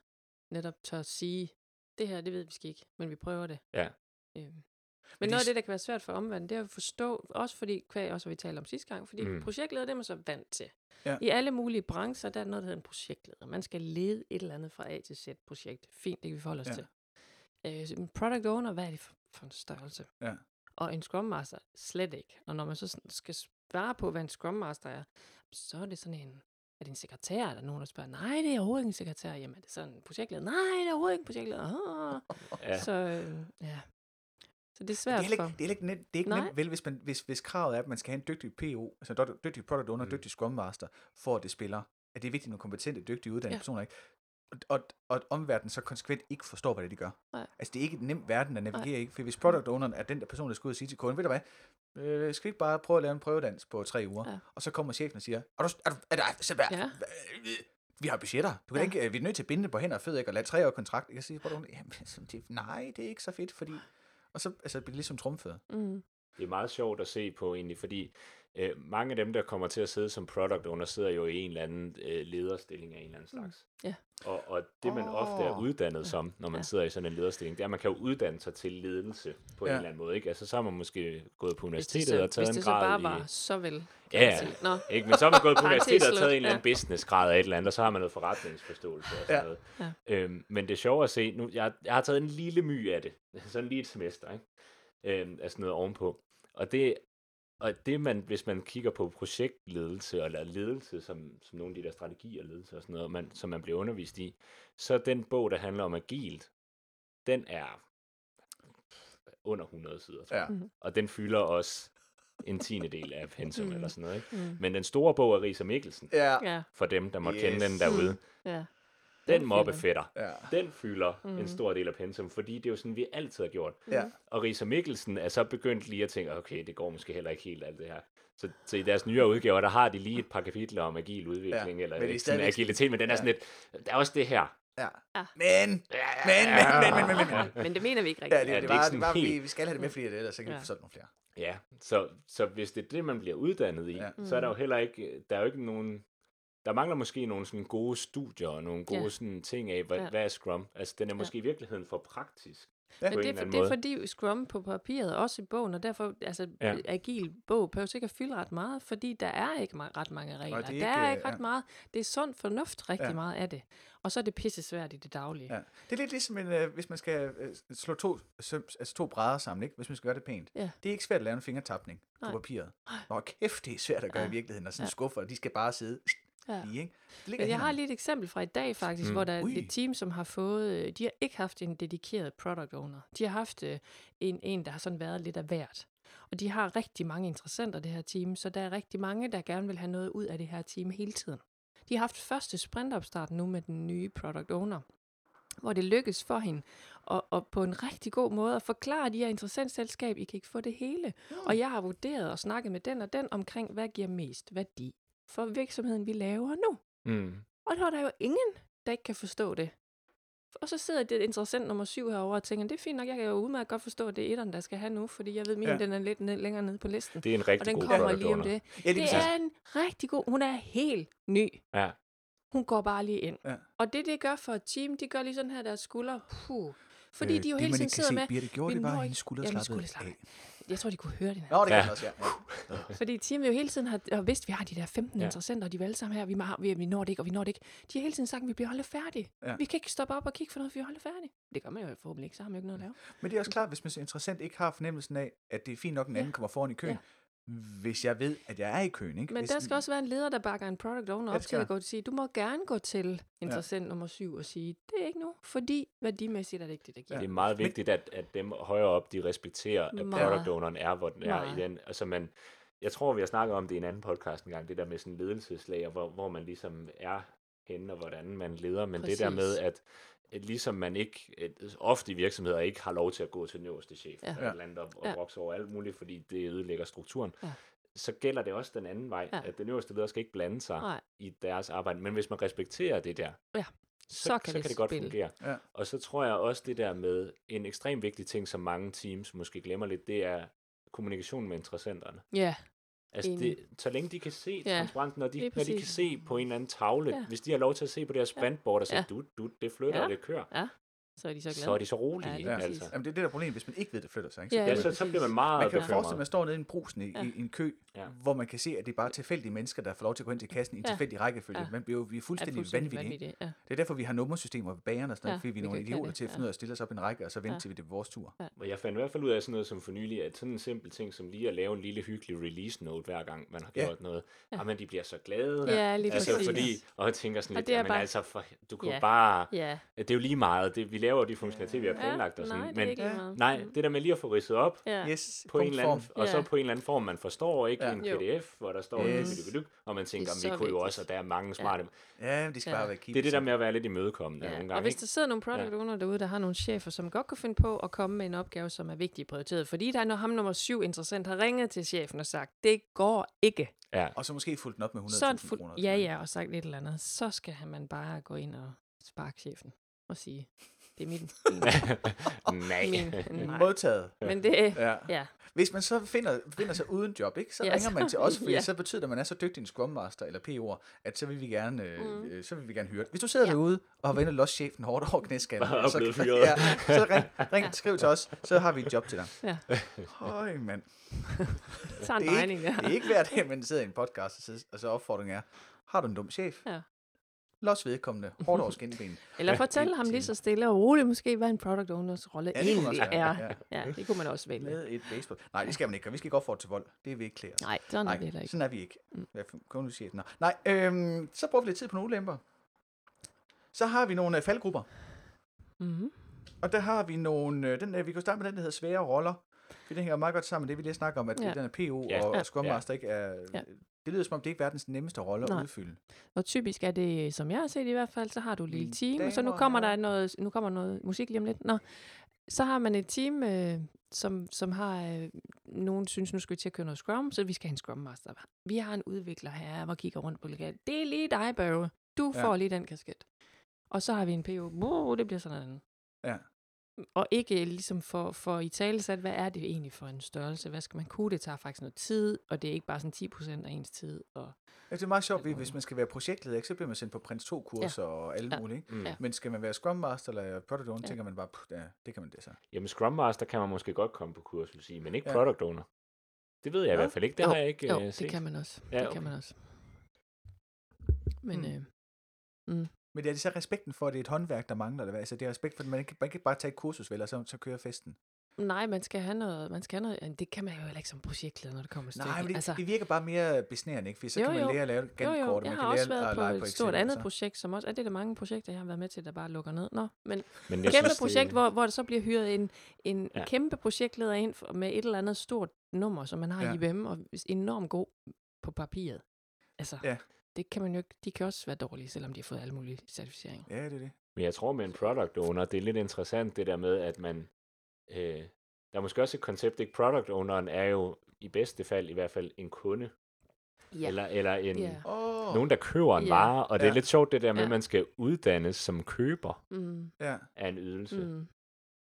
netop tør sige, det her, det ved vi skal ikke, men vi prøver det. Ja. Øhm. Men noget af det, der kan være svært for omverdenen, det er at forstå, også fordi, kvæg også, vi talte om sidste gang, fordi Mm. projektleder, det er man så vant til. Ja. I alle mulige brancher, der er noget, der hedder en projektleder. Man skal lede et eller andet fra A til Z projekt. Fint, det kan vi forholde os Ja. til. Øh, en product owner, hvad er det for, for en størrelse? Ja. Og en Scrum Master, slet ikke. Og når man så skal svare på, hvad en Scrum Master er, så er det sådan en, er det en sekretær? Er der nogen, der spørger, nej, det er overhovedet ikke en sekretær. Jamen, er det sådan en projektleder? Nej, det er overhovedet ikke en projektleder. Ah. Ja. Så, øh, ja. Så det er Det svært er heller for... ikke, det er ikke, nemt, det er ikke Nej. nemt vel, hvis, man, hvis, hvis kravet er, at man skal have en dygtig PO, altså dygtig- dygtig product owner, Mm. dygtig scrum master, for at det spiller. At det er vigtigt, at nogle kompetente, dygtige, uddannede Ja. personer, ikke? Og, og, og at omverdenen så konsekvent ikke forstår, hvad det er, de gør. Nej. Altså, det er ikke en nem verden at navigere i, for hvis product owneren er den der person, der skal ud og sige til kunden, ved du hvad, øh, skal vi ikke bare prøve at lave en prøvedans på tre uger? Ja. Og så kommer chefen og siger, er du, er du, er du, er du, Ja. vi har budgetter. Du kan Ja. ikke, øh, vi er nødt til at binde det på hænder og fødder, ikke? Og lade tre år kontrakt. Jeg siger, jamen, altså, det, nej, det er ikke så fedt, fordi... Og så altså, bliver det ligesom trumfet. Mm. Det er meget sjovt at se på egentlig, fordi øh, mange af dem, der kommer til at sidde som product owner, sidder jo i en eller anden øh, lederstilling af en eller anden slags. Ja. Og, og det, man Åh. ofte er uddannet som, når man Ja. sidder i sådan en lederstilling, det er, at man kan jo uddanne sig til ledelse på. Ja. en eller anden måde. Ikke? Altså, så har man måske gået på Hvis universitetet så, og taget hvis en det så grad bare i... var så vel. Ja. Nå, Ikke? Men så har man gået på universitetet og taget en eller anden ja. businessgrad af et eller andet, og så har man noget forretningsforståelse og sådan Ja. noget. Ja. Øhm, men det er sjovt at se, nu, jeg, jeg har taget en lille my af det, sådan lige et semester, ikke? Øhm, altså noget ovenpå. Og det, og det man, hvis man kigger på projektledelse, eller ledelse, som, som nogle af de der strategier, ledelse og sådan noget, man, som man bliver undervist i, så den bog, der handler om agilt, den er under 100 sider. Ja. Og den fylder også en tiende del af pensum, Mhm. eller sådan noget, ikke? mm. Men den store bog er Risa Mikkelsen, Ja. For dem, der måtte Yes. kende den derude. ja. Den Den mobbe fylder. fætter. Ja. Den fylder mm. en stor del af pensum, fordi det er jo sådan, vi altid har gjort. Ja. Og Risa Mikkelsen er så begyndt lige at tænke, okay, det går måske heller ikke helt alt det her. Så, så i deres nyere udgaver, der har de lige et par kapitler om agil udvikling, Ja, eller men det sådan agilitet, men den er Ja. sådan lidt, der er også det her. Ja. Ja. Men, men, men, men, men, men, men, men. Men det mener vi ikke Ja, rigtigt. det, Ja, det, det det, er det var, sådan vi, helt- vi skal have det med flere, ellers så kan vi Ja. få solgt nogle flere. Ja, så, så hvis det er det, man bliver uddannet i, Ja. ja. så er der jo heller ikke, der er jo ikke nogen, der mangler måske nogle sådan gode studier og nogle gode Ja. sådan ting af, hvad, Ja. ja. hvad er Scrum? Altså, den er måske i virkeligheden for praktisk. Ja. på Men en det er, for, det er fordi Scrum på papiret, også i bogen, og derfor, altså, Ja. ja. agil bog behøver ikke at fylde ret meget, fordi der er ikke ma- ret mange regler. det er der ikke, er øh, ikke ret ja. meget. Det er sund fornuft rigtig Ja. ja. meget af det. Og så er det pisse svært i det daglige. Ja. Det er lidt ligesom, en, øh, hvis man skal øh, slå to, altså to brædder sammen, ikke? hvis man skal gøre det pænt. Ja. Det er ikke svært at lave en fingertapning på Nej. papiret. Nå, kæft, det er svært at gøre Ja. i virkeligheden, og sådan Ja. ja. skuffer, de skal bare sidde Ja. lige, ikke? Men jeg har lige et eksempel fra i dag faktisk, Mm. mm. hvor der er Ui. et team, som har fået, øh, de har ikke haft en dedikeret product owner. De har haft øh, en, en, der har sådan været lidt af hvert. Og de har rigtig mange interessenter, det her team, så der er rigtig mange, der gerne vil have noget ud af det her team hele tiden. De har haft første sprintopstart nu med den nye product owner, hvor det lykkes for hende og, og på en rigtig god måde at forklare de her interessentselskab, I kan ikke få det hele. Og jeg har vurderet og snakket med den og den omkring, hvad giver mest værdi for virksomheden, vi laver nu. Mm. Og der er der jo ingen, der ikke kan forstå det. Og så sidder det interessant nummer syv herovre og tænker, det er fint nok, jeg kan jo udmærket godt forstå, at det er etteren, der skal have nu, fordi jeg ved, min Ja. den er lidt ned, længere nede på listen. Det er en Og rigtig den god kommer lige om det. Ja, lige Det præcis. er en rigtig god, hun er helt ny. Ja. Hun går bare lige ind. Ja. Og det, det gør for et team, de gør lige sådan her deres skuldre. Puh. Fordi Øh, de jo hele tiden sidder se, med, Birte, gjorde vi det bare, hendes ikke- skulder Ja, min slappede af. jeg tror, de kunne høre det her. Nå, det kan Ja. man også, ja. ja. Fordi teamet jo hele tiden har, har vidst, at vi har de der 15 Ja. ja. interessenter, og de er alle sammen her, vi, må, vi, vi når det ikke, og vi når det ikke. De har hele tiden sagt, at vi bliver holdt færdige. Ja. Ja. Vi kan ikke stoppe op og kigge for noget, vi er holdt færdige. Det gør man jo forhåbentlig ikke, så har man jo ikke noget at lave. Men det er også klart, hvis man som interessant ikke har fornemmelsen af, at det er fint nok, at en Ja. anden kommer foran i køen, hvis jeg ved, at jeg er i køen. Ikke? Men hvis, der skal også være en leder, der bakker en product owner Ja, op til at gå og sige, du må gerne gå til interessant ja. nummer syv og sige, det er ikke nu, fordi værdimæssigt er det ikke det, der giver. Det er meget vigtigt, at, at dem højere op, de respekterer, at Meget. product owneren er, hvor den er Meget. i den. Altså man, jeg tror, vi har snakket om det i en anden podcast engang, det der med sådan ledelseslag, og hvor, hvor man ligesom er henne, og hvordan man leder. Men det der Præcis. med, at ligesom man ikke, ofte i virksomheder ikke har lov til at gå til den øverste chef, Ja. eller et eller andet, og, og Ja. brokse over alt muligt, fordi det ødelægger strukturen. Ja. Så gælder det også den anden vej, Ja. at den øverste leder skal ikke blande sig Nej, i deres arbejde. Men hvis man respekterer det der, Ja. så, Så kan så det kan det godt spille. fungere. Ja. Og så tror jeg også det der med en ekstremt vigtig ting, som mange teams måske glemmer lidt, det er kommunikation med interessenterne. ja, Altså det, så længe de kan se Ja, transparent, når de, når de kan se på en eller anden tavle, Ja. hvis de har lov til at se på deres sprintboard og sige, Ja. du, du, det flytter Ja. og det kører, Ja. Så er de så glade. så er de så rolige. Ja, Ja, altså. Jamen, det er det der problem, hvis man ikke ved, det flytter sig. Ikke? Ja, Ja, kan så, så bliver man meget man kan jo forestille, at man står nede i en brusen i, Ja. i, en kø, Ja. hvor man kan se, at det er bare tilfældige mennesker, der får lov til at gå ind til kassen i en Ja. tilfældig rækkefølge. Ja. Man bliver jo vi er fuldstændig, fuldstændig vanvittige. vanvittige. Ja. Det er derfor, vi har nummersystemer ved bagerne og sådan noget, Ja, fordi vi er nogle kan- kan idioter til at ja. finde ud af at stille os op i en række, og så vente Ja. til vi det er vores tur. Og jeg fandt i hvert fald ud af sådan noget som for nylig, at sådan en simpel ting som lige at lave en lille hyggelig release note hver gang man har Ja. gjort noget. Ja. Jamen, de bliver så glade. Ja, lige altså, fordi, og jeg tænker sådan lidt, det er jamen bare- altså, du kunne Ja. bare, Ja. det er jo lige meget, det, vi laver de funktionaliteter, vi har planlagt og sådan, nej, det men er ikke Ja. nej, det der med lige at få ridset op, Ja. Yes, på en eller anden, og så Ja. på en eller anden form, man forstår, ikke? Ja. Ja. En pdf, hvor der står Yes. og man tænker, Det er vi kunne jo også, og der er mange smarte. Ja, de skal Ja. bare være keep Det er det der med at være lidt imødekommende Ja. nogle Og gange, hvis ikke? der sidder nogle product Ja. owner derude, der har nogle chefer, som godt kunne finde på at komme med en opgave, som er vigtig prioriteret, fordi der er når ham nummer syv interessant har ringet til chefen og sagt, det går ikke. Ja. Og så måske fuldt den op med 100.000 Så er det fuld... kroner. Ja, ja, og sagt et eller andet. Så skal han man bare gå ind og sparke chefen og sige, det er min. Nej. min nej. Modtaget. Men det, Ja. ja, Hvis man så finder, finder sig uden job, ikke, så Ja, ringer man til os, fordi ja. så betyder det, at man er så dygtig en Scrum Master eller PO'er, at så vil vi gerne, øh, Mm. øh, så vil vi gerne høre det. Hvis du sidder Ja. derude og har og lost chefen hårdt over knæskallen, Og så, ja, så ring, ring skriv til os, så har vi et job til dig. ja. Høj, mand. Så en Det er, ikke, der. det er ikke hver dag, man sidder i en podcast, og så, og så opfordringen er, har du en dum chef? Ja. Los vedkommende, hårdt over skinben. Eller fortæl ham lige så stille og roligt, måske hvad en product owners rolle Ja, det egentlig også er. gøre, Ja, det kunne man også vælge. Med et baseball. Nej, det skal man ikke. Vi skal ikke opfordre til vold. Det er vi ikke klæder. Nej, sådan er det heller ikke. sådan er vi ikke. Mm. Kun den. Nå. Nej, øhm, så bruger vi lidt tid på nogle ulemper. Så har vi nogle øh, faldgrupper. Mm-hmm. Og der har vi nogle, øh, den, øh, vi kan starte med den, der hedder svære roller. For det hænger meget godt sammen med det, vi lige snakker om, at Ja. ja. den er PO Ja. og Ja. Scrum Ja. Master ikke er... Ja. Det lyder som om, det ikke er verdens nemmeste rolle at udfylde. Og typisk er det, som jeg har set i hvert fald, så har du et lille team, og så nu kommer der noget, nu kommer noget musik lige om lidt. Nå, så har man et team, øh, som, som har, øh, nogen synes, nu skal vi til at køre noget Scrum, så vi skal have en Scrum Master. Vi har en udvikler her, hvor kigger rundt på legal. Det er lige dig, Børge. Du Ja. får lige den kasket. Og så har vi en PO. Wow, det bliver sådan noget. Ja. Og ikke ligesom for, for i tale sat, hvad er det egentlig for en størrelse? Hvad skal man kunne? Det tager faktisk noget tid, og det er ikke bare sådan 10% af ens tid. Og, Ja, det er meget sjovt, hvis man skal være projektleder, ikke, så bliver man sendt på Prins 2-kurser ja. og alle Ja. mulige. Ikke? Mm. Ja. Men skal man være Scrum Master eller Product Owner, Ja. tænker man bare, "Puh, ja, det kan man det så. Jamen, Scrum Master kan man måske godt komme på kurs, vil sige, men ikke Ja. Product Owner. Det ved jeg i Nå. hvert fald ikke. Det Jo, har jeg ikke jo, øh, det set. kan man også. Ja, det okay. kan man også. Men Hmm. øh, mm. Men det er det så respekten for, at det er et håndværk, der mangler. Det, altså, det er respekt for, at man kan, man kan ikke bare tage et kursus, vel, og så, så køre festen. nej, man skal have noget, man skal have noget, det kan man jo heller ikke som projektleder, når det kommer til Nej, stykket. men det, altså, det virker bare mere besnærende, ikke? For så Jo, kan man jo. lære at lave jo, ganske jo, kort, jeg man kan også lære været at på lege et på stort Excel, andet så. projekt, som også, er det der mange projekter, jeg har været med til, der bare lukker ned. Nå, men Men kæmpe synes, projekt, det, hvor, hvor der så bliver hyret en, en Ja. kæmpe projektleder ind for, med et eller andet stort nummer, som man har ja. i IBM, og enormt god på papiret. Altså, Ja. Det kan man jo ikke, de kan også være dårlige, selvom de har fået alle mulige certificeringer. Ja, det er det. Men jeg tror med en product owner, det er lidt interessant det der med, at man... Øh, der er måske også et koncept, ikke? Product owneren er jo i bedste fald i hvert fald en kunde, Ja. eller, eller en, Ja. Oh, nogen, der køber en Ja. vare, og det er lidt sjovt det der med, Ja. at man skal uddannes som køber Mm, Ja. af en ydelse. mm,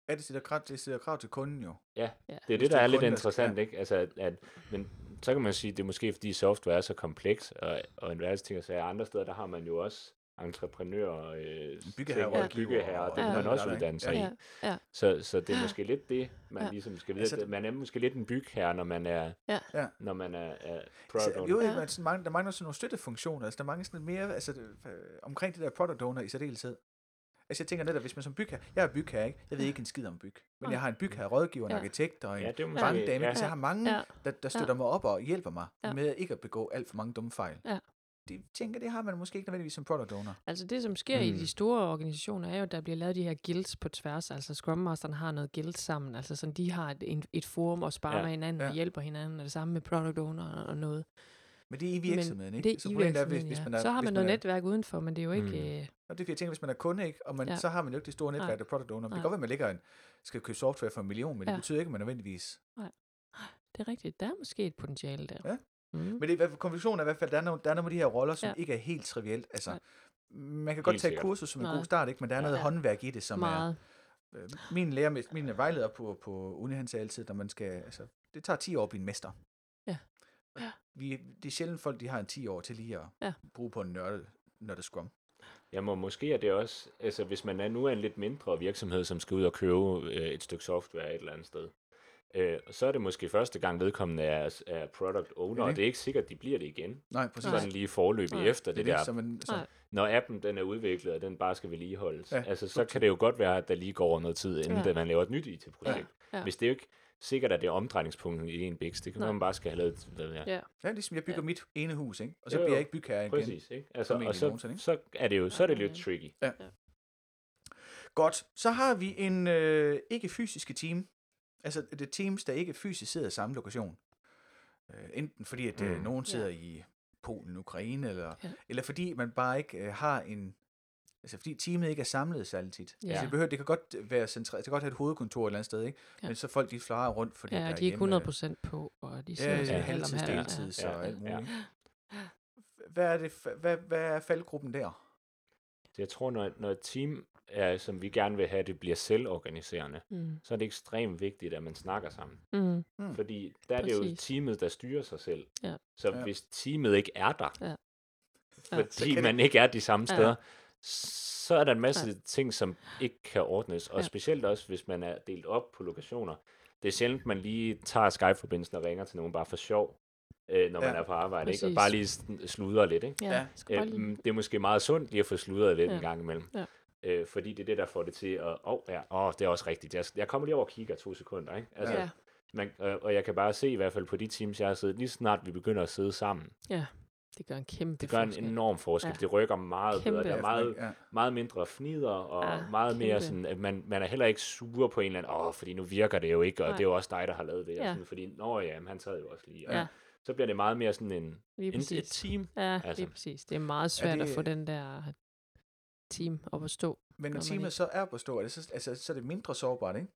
Ja, det stiller, krav, det stiller krav til kunden jo. Ja, Ja. det er Hvis det, der er er lidt kunde, der skal- interessant, ja. ikke? Altså, at, at, men så kan man sige, at det er måske fordi software er så kompleks, og, og en værelse ting at sige, andre steder, der har man jo også entreprenører, øh, Byggeherre, ting, og rådgiver byggeherrer, og det kan alt man også uddanne sig Ja. i. ja, ja, Så, så det er måske lidt det, man Ja. ligesom skal vide. Altså, man er måske lidt en bygherre, når man er, Ja. Ja. når man er, er Så, product jo, owner. ja. Ja. men sådan mange, der mangler sådan nogle støttefunktioner. Altså, der mangler sådan mere altså, det, øh, omkring det der product owner i særdeleshed. Altså, jeg tænker netop, hvis man som bygherre, jeg er bygherre, ikke? Jeg ved ikke en skid om byg. Men jeg har en bygherre, rådgiver, en Ja. arkitekt og en Ja, ja. bankdame. ja. Ja. Så jeg har mange, ja. der, der støtter mig op og hjælper mig Ja. med ikke at begå alt for mange dumme fejl. Ja. Det tænker, det har man måske ikke nødvendigvis som product owner. Altså det, som sker mm. i Mm. de store organisationer, er jo, at der bliver lavet de her guilds på tværs. Altså Scrum Masteren har noget guild sammen. Altså sådan, de har et, et forum og sparer Ja. ja. med hinanden Ja. og hjælper hinanden. Og det samme med product owner og noget. Men det er i virksomheden, ikke? Det er så i er, virksomheden, hvis, ja. hvis man er, Så har man noget er, netværk udenfor, men det er jo ikke... Mm. Øh, Og det er fordi, jeg tænker, hvis man er kunde, ikke? Og man, ja. Ja. så har man jo ikke det store netværk, Nej. der er product owner. Det Nej. kan godt være, at man ligger en, skal købe software for en million, men det Ja. betyder ikke, at man nødvendigvis det er rigtigt. Der er måske et potentiale der. Ja. Mm. Men det, er konklusionen er i hvert fald, at der er nogle, der er nogle af de her roller, som ja. Ja. ikke er helt trivielt. Altså, Nej. man kan godt Helt tage et sikkert. kursus som en Nej. god start, ikke? men der er noget Ja. håndværk i det, som Meget. er... Øh, min, lærer, min vejleder på, på uni, han sagde altid, når man skal... Altså, det tager 10 år at blive en mester. Ja. Og Vi, det er sjældent folk, de har en 10 år til lige at Ja. bruge på en nørde, nørde scrum. Ja, må, måske er det også, altså hvis man er nu er en lidt mindre virksomhed, som skal ud og købe øh, et stykke software et eller andet sted, øh, så er det måske første gang vedkommende er, er product owner, er og det. er ikke sikkert, at de bliver det igen. Nej, præcis. Sådan lige forløbig Nej. efter det, det, der. så man, så. Når appen den er udviklet, og den bare skal vedligeholdes, Ja, ja, altså, så kan det jo godt være, at der lige går over noget tid, inden Ja. ja. man laver et nyt IT-projekt. Ja. Hvis det jo ikke sikkert, at det er omdrejningspunktet i en biks, det kan Nej. man bare skal have lavet hvad jeg, Ja. ja, ligesom jeg bygger Ja. mit ene hus, ikke? og så Jo, bliver jo. jeg ikke bygherre igen. Præcis, ikke? Altså, og så, nogensinde, ikke? så er det jo så er det Ja, lidt ja. tricky. Godt, så har vi en øh, ikke-fysiske team. Altså det er teams, der ikke fysisk sidder i samme lokation. Øh, enten fordi, at øh, Mm. nogen Ja. sidder i Polen, Ukraine, eller, Ja. eller fordi man bare ikke øh, har en... Altså fordi teamet ikke er samlet særlig tit. Ja. Altså, det, behøver, det kan godt være centreret, det kan godt have et hovedkontor et eller andet sted, ikke? Ja. Men så folk de flarer rundt, fordi Ja, der er de er ikke hjemme, 100% på, og de sidder Ja, ja, sådan halvtids, deltids Ja, og alt ja. muligt. Hvad er, det, hvad, hvad er faldgruppen der? Så jeg tror, når, når et team, er, som vi gerne vil have, det bliver selvorganiserende, Mm. så er det ekstremt vigtigt, at man snakker sammen. Mm. Hmm. Fordi der er det jo Præcis. teamet, der styrer sig selv. Ja. Så Ja. hvis teamet ikke er der, Ja. Ja. Fordi kan man ikke er de samme Ja. Så er der en masse Ja. ting, som ikke kan ordnes. Og Ja. specielt også, hvis man er delt op på lokationer. Det er sjældent, man lige tager Skype-forbindelsen og ringer til nogen bare for sjov, øh, når Ja. man er på arbejde. Ikke? Og bare lige sludrer lidt. Ikke? Ja, Ja. Øhm, det er måske meget sundt lige at få sludret lidt Ja. en gang imellem. Ja. Øh, fordi det er det, der får det til at... Åh, oh, ja, oh, det er også rigtigt. Jeg, jeg kommer lige over og kigger to sekunder. Ikke? Altså, Ja. man, øh, og jeg kan bare se i hvert fald på de teams, jeg har siddet, lige snart vi begynder at sidde sammen, ja, det gør en kæmpe det gør en forskel. enorm forskel. Ja. Det rykker meget Kæmpe. bedre. Der er meget, ja. meget mindre fnider, og Ja, meget mere kæmpe. sådan, at man, man er heller ikke sur på en eller anden, åh, fordi nu virker det jo ikke, og Nej. det er jo også dig, der har lavet det. Og Ja. sådan, fordi, nå ja, men han sad jo også lige. Og Ja. Så bliver det meget mere sådan en, Lige en, et team. Ja, altså. lige præcis. Det er meget svært det- at få den der team op at stå. Men når teamet ikke. så er på stå, er det så, altså, så er det mindre sårbart, ikke?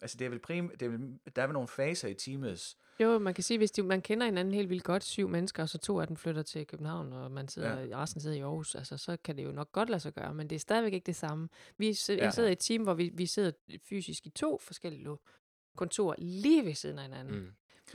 Altså det er vel prim, det er vel, der er vel nogle faser i teamets... Jo, man kan sige, hvis de, man kender hinanden helt vildt godt, syv mennesker, og så to af dem flytter til København, og man sidder, ja. resten sidder i Aarhus, altså, så kan det jo nok godt lade sig gøre, men det er stadigvæk ikke det samme. Vi sid- Ja. jeg sidder i et team, hvor vi, vi sidder fysisk i to forskellige kontorer lige ved siden af hinanden. Mm.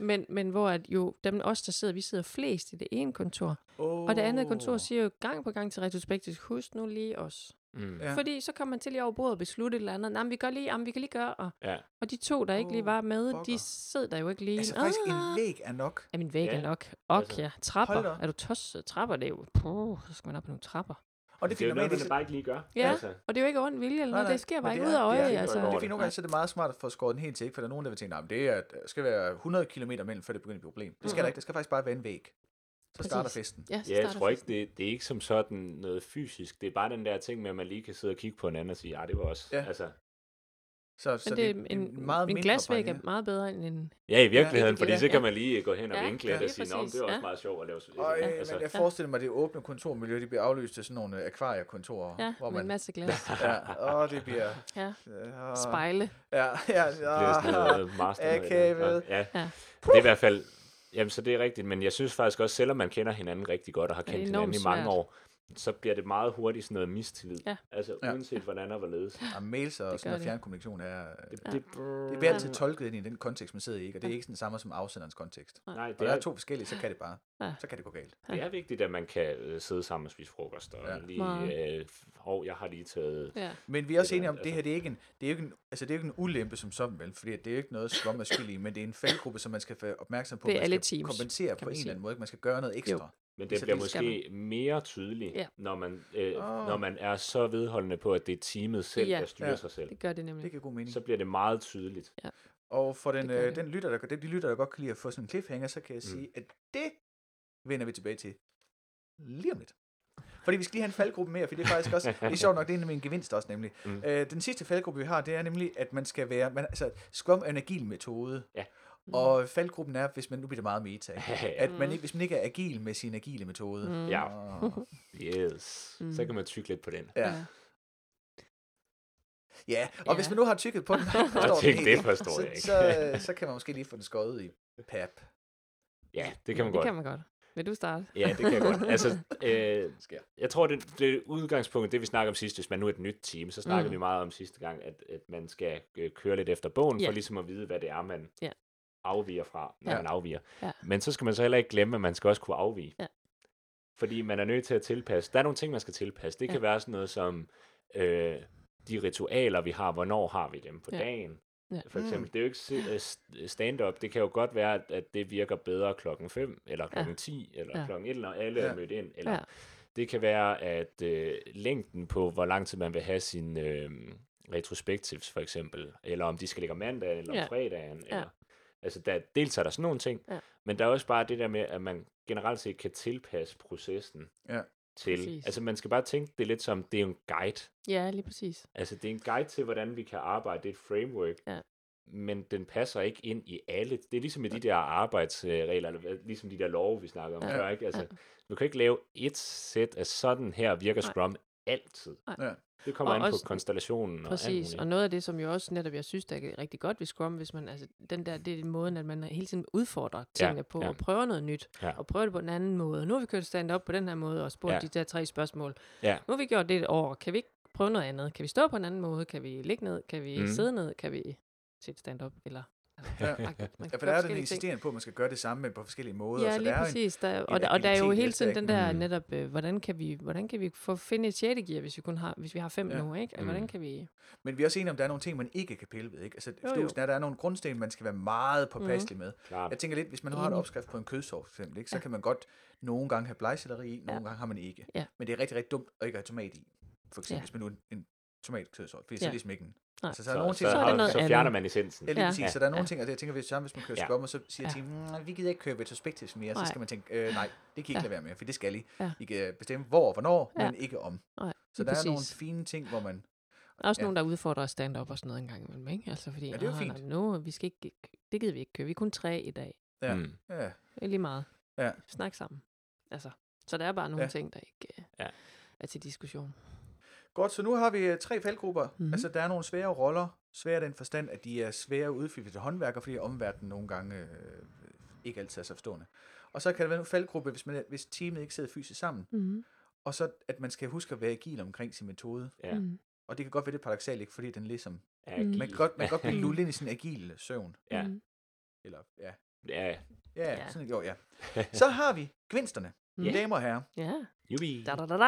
Men, men hvor at jo dem os, der sidder, vi sidder flest i det ene kontor, Oh. og det andet kontor siger jo gang på gang til retrospektisk, husk nu lige os. Mm. Ja. Fordi så kommer man til lige over bordet og beslutte et eller andet. Nej, vi, gør lige, jamen, vi kan lige gøre. Og, Ja. og de to, der ikke lige var med, pokker. de sidder der jo ikke lige. Altså faktisk en Ah. væg er nok. Ja, min væg Ja, er nok. Og altså, ja, trapper. Er du tosset? Trapper, det er jo... Puh, så skal man op på nogle trapper. Og det, Det er jo noget, man bare ikke lige gør. Ja. Altså, Og det er jo ikke ond vilje eller Nej, noget. nej, Det sker bare ikke ud af det er- øje. det er Altså. Det er fordi nogle gange så er det meget smart at få skåret den helt til, ikke? for der er nogen, der vil tænke, at det er, skal være 100 km mellem, før det begynder at blive et problem. Det skal Mhm. der ikke, det skal faktisk bare være en væg. Så starter Præcis. festen. Ja, så ja, jeg tror ikke, det, det er ikke som sådan noget fysisk. Det er bare den der ting med, at man lige kan sidde og kigge på hinanden og sige, ja, det var også. Ja. Altså, Så, så Men det er en, meget en glasvæg er meget bedre end en... ja, i virkeligheden, Ja, fordi ja, så kan ja. man lige gå hen og Ja, vinkle ja, lidt og lige sige, det er også ja. meget sjovt at lave sådan Øj, ja, men jeg forestiller mig, at det åbne kontormiljø, de bliver afløst af sådan nogle øh, akvariekontorer. Ja, hvor med en man, masse glas. ja, åh, det bliver... Ja, Ja, spejle. Ja, ja, Det bliver sådan ja. noget master. akavet. Ja. Ja. Det er i hvert fald, jamen så det er rigtigt, men jeg synes faktisk også, selvom man kender hinanden rigtig godt og har kendt hinanden i mange år, så bliver det meget hurtigt sådan noget mistillid. Ja. Altså Ja. uanset hvordan og hvorledes. Ja, mails og Det sådan noget det. fjernkommunikation er... Det, Ja. det, Det bliver altid tolket ind i den kontekst, man sidder i, ikke? og det er ikke sådan det samme som afsenderens kontekst. nej, Og det der er er, to forskellige, så kan det bare, Ja. så kan det gå galt. det er vigtigt, at man kan øh, sidde sammen og spise frokost. Og Ja. lige, øh, og jeg har lige taget... Ja. Men vi er også Det enige om, der, det her det er ikke en, det er jo ikke en, altså det er jo ikke en ulempe som sådan, vel? Fordi det er jo ikke noget, Scrum er skyld i, men det er en faldgruppe, som man skal være opmærksom på. Det er man alle skal teams, kompensere på en eller anden måde. ikke? Man skal gøre noget ekstra. Men det Så bliver det måske mere tydeligt, Ja. når, man, øh, Åh. når man er så vedholdende på, at det er teamet selv, Ja. der styrer Ja. sig selv. Det gør det nemlig. Det giver god mening. Så bliver det meget tydeligt. Og for den, øh, den lytter, der, de lytter, der godt kan lide at få sådan en cliffhanger, så kan jeg sige, at det vender vi tilbage til lige om lidt. Fordi vi skal lige have en faldgruppe mere, for det er faktisk også, det er sjovt nok, det er en gevinst også nemlig. Mm. Mm. Øh, den sidste faldgruppe, vi har, det er nemlig, at man skal være, man, altså Scrum er en agil metode, Ja. Og faldgruppen er, hvis man, nu bliver det meget meta, at man Mm. ikke, hvis man ikke er agil med sin agile metode. Mm. Ja. Yes. Mm. Så kan man tykke lidt på den. ja. Ja, og Ja. hvis man nu har tykket på den, forstår det helt, forstår så, jeg ikke. så, så kan man måske lige få den skåret i pap. Ja, det kan man det godt. kan man godt. Vil du starte? Ja, det kan jeg godt. Altså, øh, jeg tror, det, det udgangspunkt, det vi snakker om sidst, hvis man nu er et nyt team, så snakker Mm. mm. vi meget om sidste gang, at, at man skal øh, køre lidt efter bogen, Ja. for ligesom at vide, hvad det er, man Ja. Afviger fra, når Ja. man afviger. Ja. Men så skal man så heller ikke glemme, at man skal også kunne afvige. Ja. Fordi man er nødt til at tilpasse. Der er nogle ting, man skal tilpasse. Det kan Ja. være sådan noget som øh, de ritualer, vi har. Hvornår har vi dem? På Ja. dagen? Ja. For eksempel, det er jo ikke øh, st- stand-up. Det kan jo godt være, at- at det virker bedre klokken 5, eller klokken Ja. 10, eller Ja. klokken 1, når alle Ja. er mødt ind. Eller Ja. det kan være, at øh, længden på, hvor lang tid man vil have sin øh, retrospectives, for eksempel, eller om de skal ligge om mandagen, eller om Ja. fredagen. Ja. Eller, altså, der, dels er der sådan nogle ting, Ja. men der er også bare det der med, at man generelt set kan tilpasse processen Ja. til. Præcis. Altså, man skal bare tænke det lidt som, det er en guide. Ja, lige præcis. Altså, det er en guide til, hvordan vi kan arbejde. Det er et framework. Ja. Men den passer ikke ind i alle. Det er ligesom med de der arbejdsregler, eller hvad- ligesom de der love, vi snakker om Ja. før, ikke? Altså, Ja. du kan ikke lave et sæt af sådan her virker Nej. Scrum altid. Nej. Ja. Det kommer Og an på også- konstellationen og Præcis, og noget af det, som jo også netop, jeg synes, der er rigtig godt ved Scrum, hvis man, altså, den der, det er måden, at man hele tiden udfordrer tingene på, ja. og prøver noget nyt, Ja. og prøver det på en anden måde. Nu har vi kørt stand op på den her måde, og spurgt Ja. de der tre spørgsmål. Ja. Nu har vi gjort det et år, kan vi ikke prøve noget andet? Kan vi stå på en anden måde? Kan vi ligge ned? Kan vi Mhm. sidde ned? Kan vi et stand-up? Eller, Ja. man kan Ja, gøre for der er den insisterende på, at man skal gøre det samme, men på forskellige måder. Ja, så lige der er jo en, præcis. Der, og, en der, og der er jo hele tiden den der Mm. netop, øh, hvordan, kan vi, hvordan kan vi få finde et 6. gear, hvis vi kun har, hvis vi har fem Ja. nu, ikke? Mm. Hvordan kan vi... men vi er også enige om, der er nogle ting, man ikke kan pille ved. Ikke? Altså, Jo, forståelsen er, der er nogle grundsten, man skal være meget påpasselig med. Klart. Jeg tænker lidt, hvis man nu har en opskrift på en kødsovs, for eksempel, ikke, så Ja. kan man godt nogle gange have blegselleri i, nogle Ja. gange har man ikke. Ja. Men det er rigtig, rigtig dumt at ikke have tomat i. For eksempel, Ja. hvis man nu en, en tomatkødsovs, fordi så er det ligesom ikke en... Nej. Altså, så, Så, er der nogle så, ting, så er har- det noget så fjerner andet. man essensen. Ja, lige præcis. Ja. Så der er nogle Ja. ting, og det jeg tænker, hvis, hvis man kører Ja. Og så siger Ja. teamet, "Mm, vi gider ikke køre retrospectives mere, så Nej. skal man tænke, øh, nej, det kan I ikke Ja. lade være med, for det skal I. Ja. I kan bestemme hvor og hvornår, Ja. men ikke om. Nej, Så der er nogle præcis. fine ting, hvor man... Også Ja. nogen, der udfordrer stand-up og sådan noget en gang imellem, ikke? Altså fordi, Ja, det er jo "Nå, fint. Nu, vi skal ikke, det gider vi ikke køre. Vi er kun tre i dag. Ja. Mm. Ja, Det er lige meget. Ja. Snak sammen. Altså, så der er bare nogle Ja. ting, der ikke uh, Ja. er til diskussion. Godt, så nu har vi øh, tre faldgrupper. Mm-hmm. Mhm. Altså, der er nogle svære roller. Svære i den forstand, at de er svære at udfylde til håndværker, fordi omverdenen nogle gange øh, ikke altid er så forstående. Og så kan der være en faldgruppe, hvis, man, hvis teamet ikke sidder fysisk sammen. Mm-hmm. Og så, at man skal huske at være agil omkring sin metode. Ja. Mm. Og det kan godt være det paradoxalt, ikke? Fordi den ligesom... Agil. Man kan godt, man kan godt blive Mm. lullet ind i sin agile søvn. Ja. Mm. Eller, ja. Ja, Ja, ja. Sådan jo, ja. Så har vi gevinsterne, Mm. damer og herrer. Ja. Jubi. Da, da, da, da.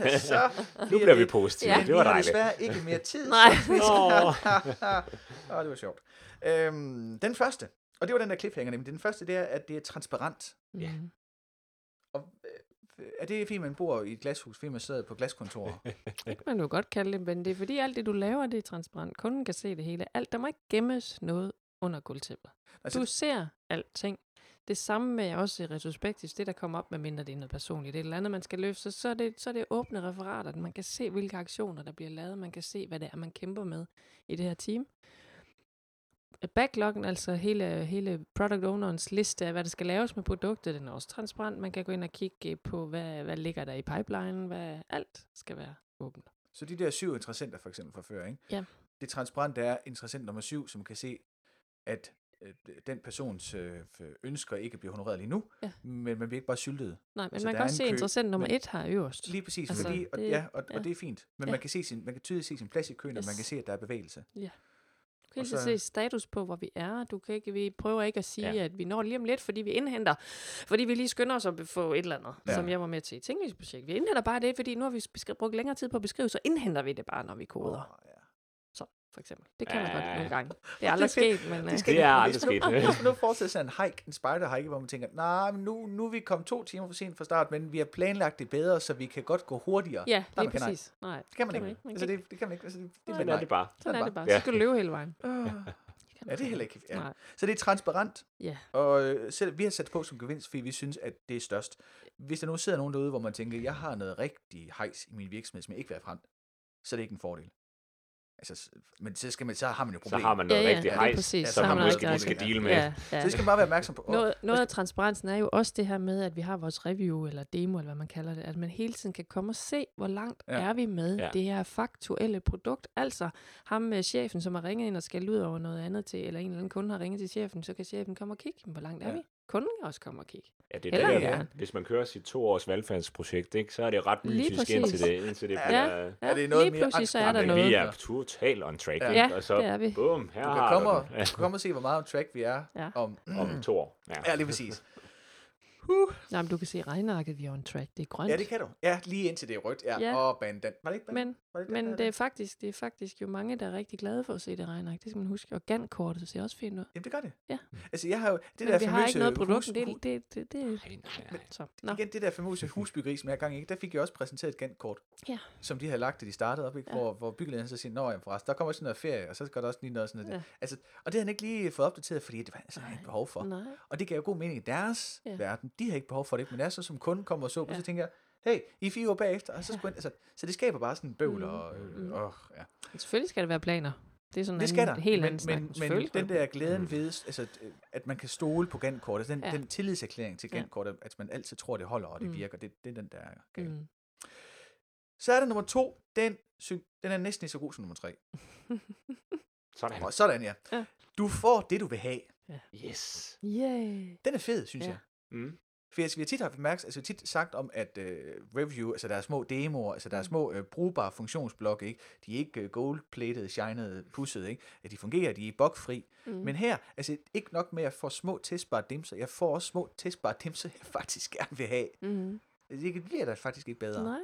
Ja, så Nu bliver vi positive. Ja. Det var vi har dejligt. desværre ikke mere tid. Nej. Åh, det var sjovt. Øhm, den første, og det var den der cliffhanger, nemlig den første, det er, at det er transparent. Ja. Mm. Og, øh, er det fordi, man bor i et glashus, fordi man sidder på glaskontor? Det kan man jo godt kalde det, men det er fordi alt det, du laver, det er transparent. Kunden kan se det hele. Alt, der må ikke gemmes noget under gulvtæppet. Altså, Du ser alting. Det samme med også retrospektivt, det der kommer op, med mindre det er noget personligt, det er et eller andet, man skal løfte, så, så, er det, så er det åbne referater. Man kan se, hvilke aktioner, der bliver lavet. Man kan se, hvad det er, man kæmper med i det her team. Backloggen, altså hele, hele product ownerens liste af, hvad der skal laves med produktet, den er også transparent. Man kan gå ind og kigge på, hvad, hvad ligger der i pipeline, hvad alt skal være åbent. så de der syv interessenter, for eksempel fra før, ikke? Ja. Det transparente er interessent nummer syv, som kan se, at den persons øh, ønsker ikke bliver honoreret lige nu, Ja. men man bliver ikke bare syltet. Nej, men Altså, man kan også se kø, interessant nummer men- et her øverst. Lige præcis, Altså, fordi, og, det- ja, og, ja. og det er fint. Men Ja. man kan se sin, man kan tydeligt se sin plads i køen, yes. og man kan se, at der er bevægelse. Du kan ikke så- se status på, hvor vi er. Du kan ikke, vi prøver ikke at sige, Ja. ja. at vi når lige om lidt, fordi vi indhenter. Fordi vi lige skynder os at få et eller andet, Ja. ja. som jeg var med til i tænkningsprojekt. Vi indhenter bare det, fordi nu har vi brugt længere tid på at beskrive, så indhenter vi det bare, når vi koder. Åh, ja. For eksempel. Det kan man Ja. godt nogle gange. Det er aldrig Det er sket, men... Det, øh, skal Det er ikke- aldrig sket. Hvis man nu forestiller sig en hike, en spider hike, hvor man tænker, nej, men nu, nu er vi kommet to timer for sent fra start, men vi har planlagt det bedre, så vi kan godt gå hurtigere. Ja, lige man kan nej. præcis. Nej, Det kan man kan ikke. man altså, det, det kan man ikke. Altså, det, det er Sådan bare er det bare. sådan er det bare. Ja. Så skal du løbe hele vejen. Det kan Ja, det er heller ikke. Ja. Nej. Så det er transparent, Ja. og øh, selv, vi har sat på som gevinst, fordi vi synes, at det er størst. Hvis der nu sidder nogen derude, hvor man tænker, jeg har noget rigtig hejs i min virksomhed, som jeg ikke vil have frem, så er det ikke en fordel. Altså, men så, skal man, så har man jo et Så problem. har man noget Ja, ja, rigtig lige hejs, præcis. som Så har man man måske rigtig lige skal problem, deal med. Ja, ja. Så det skal man bare være opmærksom på. Noget, noget af transparensen er jo også det her med, at vi har vores review eller demo, eller hvad man kalder det, at man hele tiden kan komme og se, hvor langt Ja. ja. er vi med Ja. ja. det her faktuelle produkt. Altså ham med chefen, som har ringet ind og skal ud over noget andet til, eller en eller anden kunde har ringet til chefen, så kan chefen komme og kigge, "Men hvor langt er Ja. vi? Kunden kan også komme og kigge. Ja, det er Heller det, der, gerne. hvis man kører sit to års valgfandsprojekt, ikke, så er det ret mytisk indtil det, indtil det Ja. bliver... Ja, Er det noget lige mere pludselig så er der noget. vi er totalt on track, Ja. ikke? Ja, og så det er vi. bum, her Du kan har komme, du og, den. du kan komme og se, hvor meget on track vi er Ja. om, om to år. Ja. Ja, lige præcis. Uh. Jamen, du kan se regnarket, vi er on track. Det er grønt. Ja, det kan du. Ja, lige indtil det er rødt. Ja, Ja. og bandan. Var det ikke bandan? Men, var det ikke men den, det er, faktisk, det er faktisk jo mange, der er rigtig glade for at se det regnark. Det skal man huske. Organkortet ser også fint ud. Jamen, det gør det. Ja. Altså, jeg har jo... Det Men der vi har famøse ikke noget hus- produkt. Det, hu- det, det, det, Nej, nej, nej. så. Nå. Igen, det der famøse husbyggeri, som jeg gang i, der fik jeg også præsenteret et Gantt-kort, Ja. som de havde lagt, da de startede op, ikke? Ja. hvor, hvor byggelederen så siger, nå jamen forresten, der kommer sådan noget ferie, og så skal der også lige noget sådan noget. Ja. Altså, og det havde han ikke lige fået opdateret, fordi det var altså Nej. ikke behov for. Nej. Og det gav jo god mening i deres ja. verden. De har ikke behov for det, men jeg så som kunde kommer og så på, Ja. så tænker jeg, hey, I fire år bagefter, og så, skulle, altså, så det skaber bare sådan en bøvl, Mm. og, øh, Mm. og ja. Men Selvfølgelig skal der være planer. Det er sådan Det en skal der, anden, helt men, anden snak. men, men den der- der glæden ved, altså, øh, at man kan stole på Gantt-kortet, den, Ja. ja. den tillidserklæring til Ja. Gantt-kortet, at man altid tror, det holder, og det Mm. virker, det, det er den, der er gal. Mm. Så er der nummer to, den, den er næsten lige så god som nummer tre. Sådan. Og sådan, ja. Ja. Du får det, du vil have. Yes. Yay. Den er fed, synes Ja. jeg. Mm. For altså, vi har tit haft mærks, altså tit sagt om, at øh, review, altså der er små demoer, altså der er små øh, brugbare funktionsblokke, ikke? De er ikke øh, gold-plated, shined, pusset, ikke? At de fungerer, de er bugfri. Mm. Men her, altså ikke nok med at få små testbare dimser, jeg får også små testbare dimser, jeg faktisk gerne vil have. Mm. Det bliver da faktisk ikke bedre. Nej.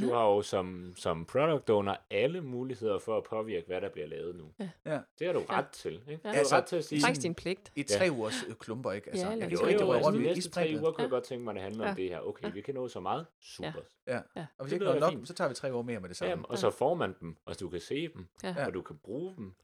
Du har jo som, som product owner alle muligheder for at påvirke, hvad der bliver lavet nu. Ja. Det har du Ja. ret til. Ikke? Ja. Du har Altså, ret til at sige, Faktisk din pligt. I Ja. tre ugers øh, klumper, ikke? Altså, Ja, jeg eller kan jo, ikke rigtig jo, røre altså, rundt de i næste tre uger kunne jeg Ja. godt tænke mig, at det handler Ja. om det her. Okay, Ja. vi kan nå så meget. Super. Ja. Ja. Og hvis Det ikke da nok, fint. så tager vi tre uger mere med det samme. Ja, og så får man dem, og du kan se dem, Ja. og du kan bruge dem.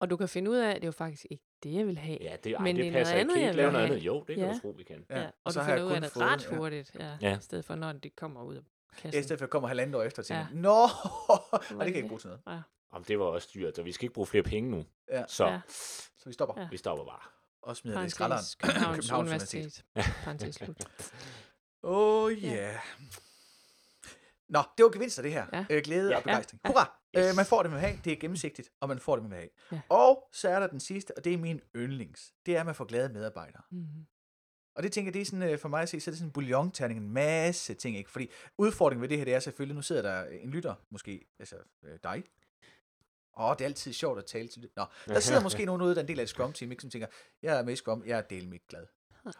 Og du kan finde ud af, at det er jo faktisk ikke det, jeg vil have. Ja, det, ej, Men det det er noget passer ikke. andet, jeg ikke lave noget andet? Jo, det kan Ja. du tro, vi kan. Ja, Ja, og, og så du har jeg finder ud af det ret ja. hurtigt, ja, Ja. i stedet for, når det kommer ud af Ja, kassen. i stedet for at komme halvandet år efter og tænke, Ja. nå, og det det kan ikke bruge til noget. Jamen, det var også dyrt, så vi skal ikke bruge flere penge nu. Ja. Så Ja. Så vi stopper Ja. vi stopper bare. og smider det i skralderen. Københavns, Københavns Universitet. Åh, oh, ja. Yeah. Nå, det var gevinster, det her. Ja. Øh, glæde Ja. og begejstring. Hurra! Yes. Øh, man får det, man vil have. Det er gennemsigtigt, og man får det, man vil have. Ja. Og så er der den sidste, og det er min yndlings. Det er, at man får glade medarbejdere. Mm. Og det tænker jeg, det er sådan, øh, for mig at se, så er det sådan en bouillonterning, en masse ting, ikke? Fordi udfordringen ved det her, det er selvfølgelig, nu sidder der en lytter, måske, altså øh, dig. Åh, det er altid sjovt at tale til. Nå, der sidder måske nogen ude, der er en del af et Scrum-team, ikke, som tænker, jeg er med i Scrum, jeg er del ikke glad.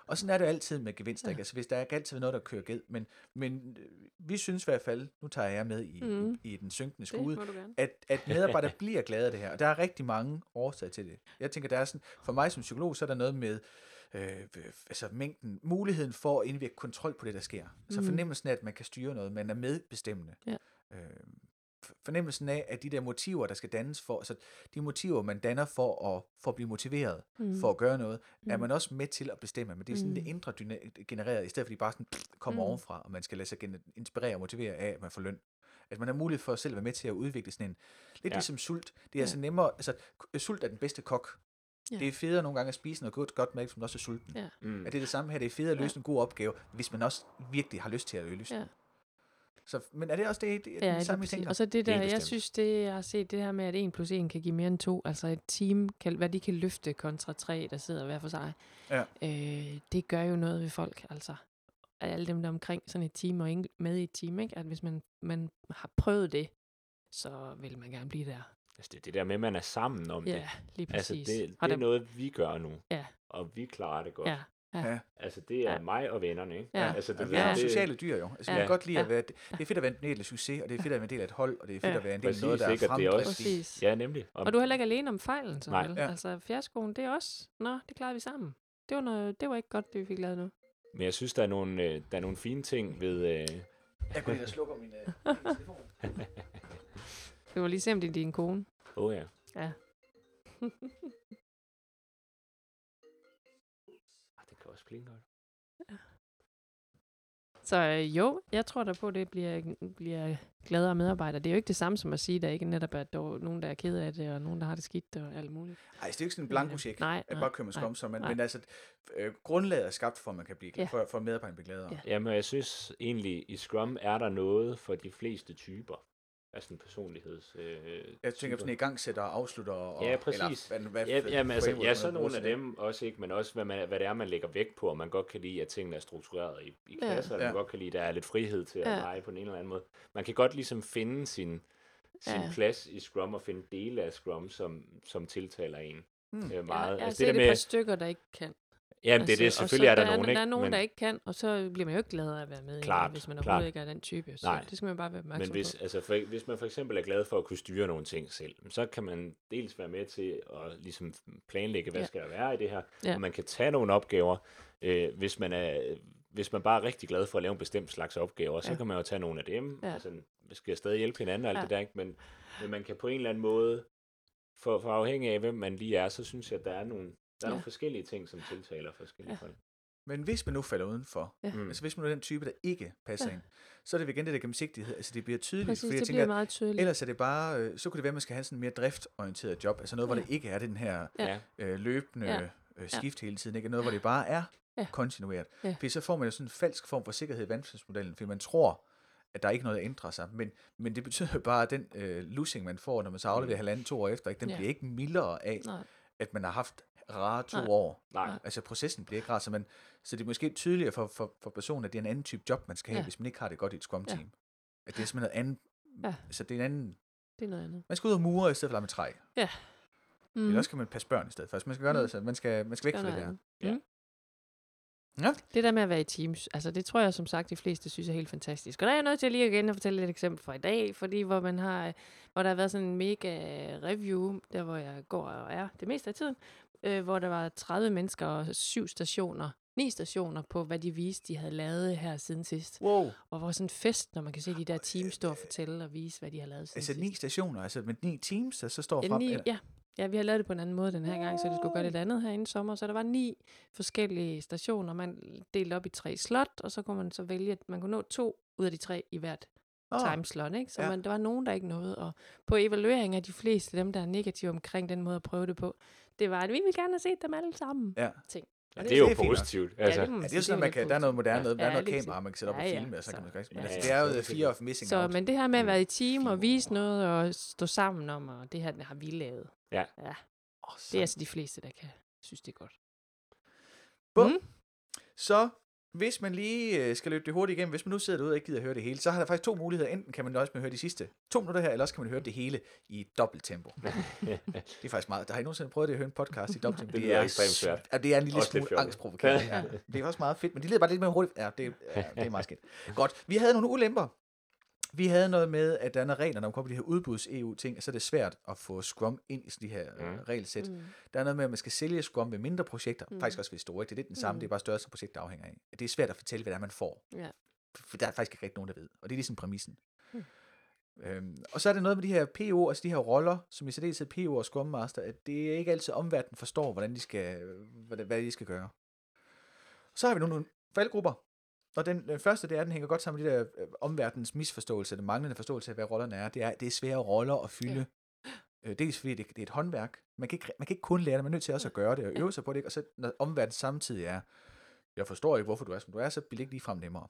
Og sådan er det jo altid med gevinster, ikke? Altså, hvis der er altid noget, der kører ged, men, men øh, vi synes i hvert fald, nu tager jeg med i, Mhm. mm. i, i den synkende skude, at, at medarbejdere bliver glade af det her. Og der er rigtig mange årsager til det. Jeg tænker, der er sådan, for mig som psykolog, så er der noget med øh, altså mængden, muligheden for at indvirke kontrol på det, der sker. Altså Mhm. fornemmelsen af, at man kan styre noget, man er medbestemmende. Ja. Øh, fornemmelsen af, at de der motiver, der skal dannes for, altså de motiver, man danner for at, for at blive motiveret, Mm. for at gøre noget, er Mm. man også med til at bestemme. Men det er sådan Mm. det indre genereret, i stedet for at de bare sådan kommer Mm. ovenfra, og man skal lade sig inspirere og motivere af, at man får løn. At man har mulighed for at selv være med til at udvikle sådan en, lidt Ja. ligesom sult. Det er Ja. altså nemmere, altså sult er den bedste kok. Ja. Det er federe nogle gange at spise noget godt, godt mad, som også er sulten. Ja. Mm. Er det det samme her? Det er federe at løse Ja. en god opgave, hvis man også virkelig har lyst til at løse Ja. Så, men er det også det, det er Ja, den samme, præcis. tænker? Og så det der, jeg bestemt. synes, det jeg har set, det her med, at 1 plus 1 kan give mere end 2, altså et team, kan, hvad de kan løfte kontra 3, der sidder hver for sig, Ja. øh, det gør jo noget ved folk, altså. Alle dem, der er omkring sådan et team og ikke med i et team, ikke? at hvis man, man har prøvet det, så vil man gerne blive der. Altså, det er det der med, at man er sammen om det. Ja, lige Altså, præcis. det, Har det er der- noget, vi gør nu. Ja. Og vi klarer det godt. Ja, Ja. Altså, det er Ja. mig og vennerne, ikke? Ja. Altså, det, Ja, det, vi er det, sociale dyr jo. Altså, Ja. vi kan godt lide at være, det er fedt at være en del af succes, og det er fedt at være en del af et hold, og det er fedt Ja. at være en del af noget, der er ikke? Og det er også- præcis. Ja, nemlig. Og, Og du er heller ikke alene om fejlen, så Nej. vel? Ja. Altså, fjerskoen, det er også, nå, det klarede vi sammen. Det var, noget, det var ikke godt, det vi fik lavet nu. Men jeg synes, der er nogle, øh, der er nogle fine ting ved... Øh, Jeg går lige og slukker min, øh, min telefon. Det var lige se, om det er din kone. Åh oh, ja. Ja. Ah, det kan også klinge godt. Så øh, jo, jeg tror da på, at det bliver, bliver gladere medarbejdere. Det er jo ikke det samme som at sige, at der ikke netop er der er nogen, der er ked af det, og nogen, der har det skidt og alt muligt. Ej, det er jo ikke sådan en blanko check, Nej, at nej, bare køre med nej, skum, så man, nej. men altså, øh, grundlaget er skabt for, at man kan blive Ja. for, for at medarbejderne bliver gladere. Ja. Jamen, jeg synes egentlig, i Scrum er der noget for de fleste typer af sådan personligheds... Øh, Jeg tænker på sådan en igangsætter og afslutter. Og, Ja, præcis. Eller, hvad, hvad, Ja, jamen, altså, ja, så nogle af dem også ikke, men også hvad, man, hvad det er, man lægger vægt på, og man godt kan lide, at tingene er struktureret i, i Ja. klasser, ja. Ja. man godt kan lide, at der er lidt frihed til at Ja. lege på den ene eller anden måde. Man kan godt ligesom finde sin, sin Ja. plads i Scrum, og finde dele af Scrum, som, som tiltaler en Hmm. øh, meget. jeg har altså, set det der et par med, stykker, der ikke kan. Jamen, det er det. Altså, Selvfølgelig så er der, der nogen, Der ikke? er nogen, men, der ikke kan, og så bliver man jo ikke glad af at være med, i det, Klart, hvis man klart. overhovedet ikke er den type. Så Nej. det skal man bare være opmærksom Men hvis, på. altså for, hvis man for eksempel er glad for at kunne styre nogle ting selv, så kan man dels være med til at ligesom planlægge, hvad Ja. ja. skal der være i det her, Ja. og man kan tage nogle opgaver, øh, hvis man er hvis man bare er rigtig glad for at lave en bestemt slags opgaver, så Ja. kan man jo tage nogle af dem. Ja. Altså, vi skal stadig hjælpe hinanden og alt Ja. det der, ikke? Men, men man kan på en eller anden måde, for, for afhængig af, hvem man lige er, så synes jeg, at der er nogle, der er Ja. nogle forskellige ting, som tiltaler forskellige Ja. folk. Men hvis man nu falder udenfor, Ja. Mm. altså hvis man nu er den type, der ikke passer Ja. ind, så er det igen det der gennemsigtighed, altså det bliver tydeligt, Præcis, fordi jeg det tænker, bliver meget tydeligt. ellers er det bare, øh, så kunne det være, at man skal have sådan en mere driftorienteret job, altså noget, hvor Ja. det ikke er den her Ja. Øh, løbende Ja. øh, skift hele tiden, ikke? noget, hvor det bare er Ja. kontinuert. Ja. Fordi så får man jo sådan en falsk form for sikkerhed i vandfaldsmodellen, fordi man tror, at der er ikke noget, der ændrer sig. Men, men det betyder jo bare, at den øh, losing, man får, når man så afleverer Mm. halvanden, to år efter, ikke, den Ja. bliver ikke mildere af, Nej. at man har haft rare to Nej. år. Nej. Altså processen bliver ikke rar, så, man, så det er måske tydeligere for, for, for personen, at det er en anden type job, man skal have, Ja. hvis man ikke har det godt i et scrum-team. Ja. At det er simpelthen noget andet. Ja. Så det er en anden... Det er noget andet. Man skal ud og mure i stedet for at lege med træ. Mm. Eller også skal man passe børn i stedet for. Altså, man skal gøre Mhm. noget, så man skal, man skal væk fra det der. Ja. Mm. Ja. Det der med at være i teams, altså det tror jeg som sagt, de fleste synes er helt fantastisk. Og der er jeg nødt til lige igen at fortælle et eksempel fra i dag, fordi hvor man har, hvor der har været sådan en mega review, der hvor jeg går og er det meste af tiden, øh, hvor der var 30 mennesker og syv stationer, ni stationer på, hvad de viste, de havde lavet her siden sidst. Wow. Og hvor sådan en fest, når man kan se de der teams stå og fortælle og vise, hvad de har lavet siden Altså sidst. ni stationer, altså med ni teams, der så står Ja, frem. ni, eller- ja. ja, vi har lavet det på en anden måde den her gang, så det skulle gøre lidt andet her inden sommer. Så der var ni forskellige stationer. Man delte op i tre slot, og så kunne man så vælge, at man kunne nå to ud af de tre i hvert oh. timeslot. Ikke? Så ja. man, der var nogen, der ikke nåede. Og på evaluering af de fleste, dem der er negative omkring den måde at prøve det på, det var, at vi vil gerne have set dem alle sammen. Ja. Ting. Ja, Og det er jo det er positivt. Altså, det må man Ja, det er jo sådan, man kan, der er noget moderne noget, der er Ja, noget kamera, man kan sætte op og Ja, ja, filme, og så så- kan man men Ja, altså, ja, det er jo fear of missing Så, out. men det her med at Mm. være i team og vise noget og stå sammen om, og det her det har vi lavet. Ja. ja. Det er altså de fleste, der kan synes, det er godt. Bum. Mm. Så hvis man lige øh, skal løbe det hurtigt igennem, hvis man nu sidder derude og ikke gider at høre det hele, så har der faktisk to muligheder. Enten kan man nøjes med at høre de sidste to minutter her, eller også kan man høre det hele i dobbelt tempo. det er faktisk meget. Der har I nogensinde prøvet det at høre en podcast i dobbelt tempo? Det lyder ekstremt svært. Ja, det er en lille Også smule angstprovokerende. Ja. Det er også meget fedt, men de leder bare lidt mere hurtigt. Ja, det, ja, det er meget skidt. Godt. Vi havde nogle ulemper. Vi havde noget med, at der er regler, når man kommer på de her udbuds-EU-ting, så er det svært at få Scrum ind i sådan de her Mm. mm. regelsæt. Mm. Der er noget med, at man skal sælge Scrum ved mindre projekter. Mm. Faktisk også ved store. ikke? Det er lidt den samme, Mm. det er bare størrelse projekt, der afhænger af. Det er svært at fortælle, hvad det er, man får. Ja. For der er faktisk ikke rigtig nogen, der ved. Og det er ligesom præmissen. Mm. Øhm, og så er det noget med de her PO, altså de her roller, som i særdeleshed PO og Scrum Master, at det er ikke altid omverdenen forstår, hvordan de skal, hvad, hvad de skal gøre. Så har vi nogle faldgrupper. Og den, den første, det er, den hænger godt sammen med de der øh, omverdens misforståelse, den manglende forståelse af, hvad rollerne er. Det er, det er svære roller at fylde. Ja. Øh, dels fordi det, det er et håndværk. Man kan, ikke, man kan ikke kun lære det, man er nødt til også at gøre det og Ja. øve sig på det. Og så når omverdenen samtidig er, jeg forstår ikke, hvorfor du er, som du er, så bliver det ikke ligefrem nemmere.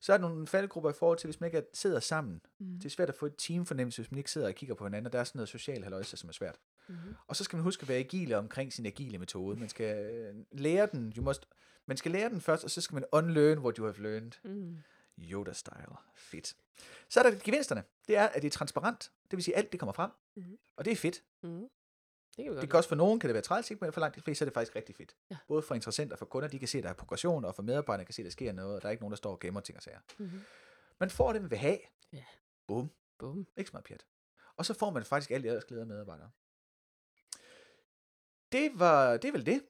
Så er der nogle faldgrupper i forhold til, hvis man ikke er- sidder sammen. Mm. Det er svært at få et teamfornemmelse, hvis man ikke sidder og kigger på hinanden, og der er sådan noget social haløjse, som er svært. Mm. Og så skal man huske at være agile omkring sin agile metode. Man skal øh, lære den, you must, man skal lære den først, og så skal man unlearn what you have learned. Mm. Yoda-style. Fedt. Så er der gevinsterne. Det er, at det er transparent. Det vil sige, at alt det kommer frem. Mhm. Og det er fedt. Mm. Det kan Det kan også for nogen kan det være træls, ikke? men for langt de fleste så er det faktisk rigtig fedt. Ja. Både for interessenter og for kunder, de kan se, at der er progression, og for medarbejdere kan se, at der sker noget, og der er ikke nogen, der står og gemmer ting og sager. Mm-hmm. Man får det, man vil have. Ja. Bum. Bum. Ikke så meget pjat. Og så får man faktisk alt ellers glæde af medarbejdere. Det var, det er vel det.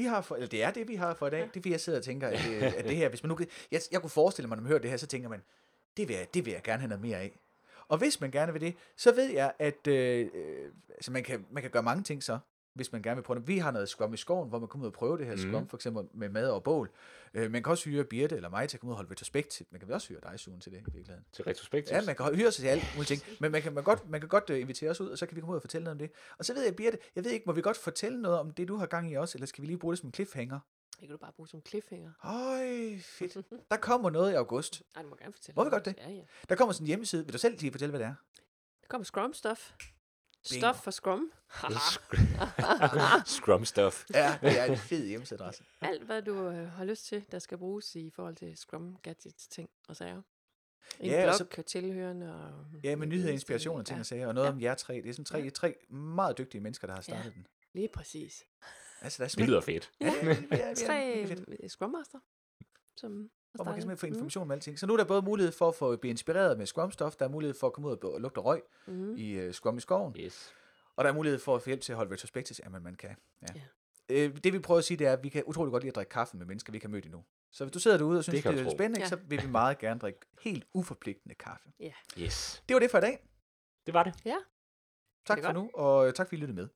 Vi har for, eller det er det, vi har for i dag. Ja. Det er fordi, jeg sidder og tænker, at det, at det her, hvis man nu, jeg, jeg kunne forestille mig, når man hører det her, så tænker man, det vil, jeg, det vil jeg gerne have noget mere af. Og hvis man gerne vil det, så ved jeg, at øh, altså man, kan, man kan gøre mange ting så, hvis man gerne vil prøve det. Vi har noget Scrum i skoven, hvor man kommer ud og prøve det her. Scrum, for eksempel med mad og bål. Øh, man kan også hyre Birte eller mig til at komme ud og holde retrospekt. Man kan vel også hyre dig, Sune, til det i virkeligheden. Til retrospektiv. Ja, man kan hyre sig til alle mulige ting, men man kan, man godt, man kan godt uh, invitere os ud, og så kan vi komme ud og fortælle noget om det. Og så ved jeg, Birte, jeg ved ikke, må vi godt fortælle noget om det, du har gang i også, eller skal vi lige bruge det som en cliffhanger? Det kan du bare bruge som cliffhanger. Øj, fedt. Der kommer noget i august. Ej, du må gerne fortælle. Må vi godt det? Ja, ja. Der kommer sådan en hjemmeside. Vil du selv lige fortælle, hvad det er? Der kommer Scrum stuff. Stuff for Scrum. Scrum stuff. Ja, det er en fed hjemmesideadresse. Alt, hvad du øh, har lyst til, der skal bruges i forhold til Scrum gadgets ting og sager. En Ja, og blog så- og tilhørende. Og Ja, med nyheder, inspiration og ting ja. og sager, og noget Ja. om jer tre. Det er sådan tre, tre meget dygtige mennesker, der har startet den. Lige præcis. Altså, der er Det lyder fedt. Ja, ja, ja, ja, tre Scrum Master, som hvor man kan simpelthen få information om alting. Så nu er der både mulighed for at få blive inspireret med Scrum-stof, der er mulighed for at komme ud og og lugte røg Mm. Mm. i uh, Scrum i skoven, Yes. og der er mulighed for at få hjælp til at holde retrospectives, jamen man kan. Ja. Ja. Øh, det vi prøver at sige, det er, at vi kan utrolig godt lide at drikke kaffe med mennesker, vi ikke har mødt endnu. Så hvis du sidder derude og synes, Det det, kan er tro. spændende, Ja. så vil vi meget gerne drikke helt uforpligtende kaffe. Yes. Det var det for i dag. Det var det. Tak det for godt? nu, og tak fordi I lyttede med.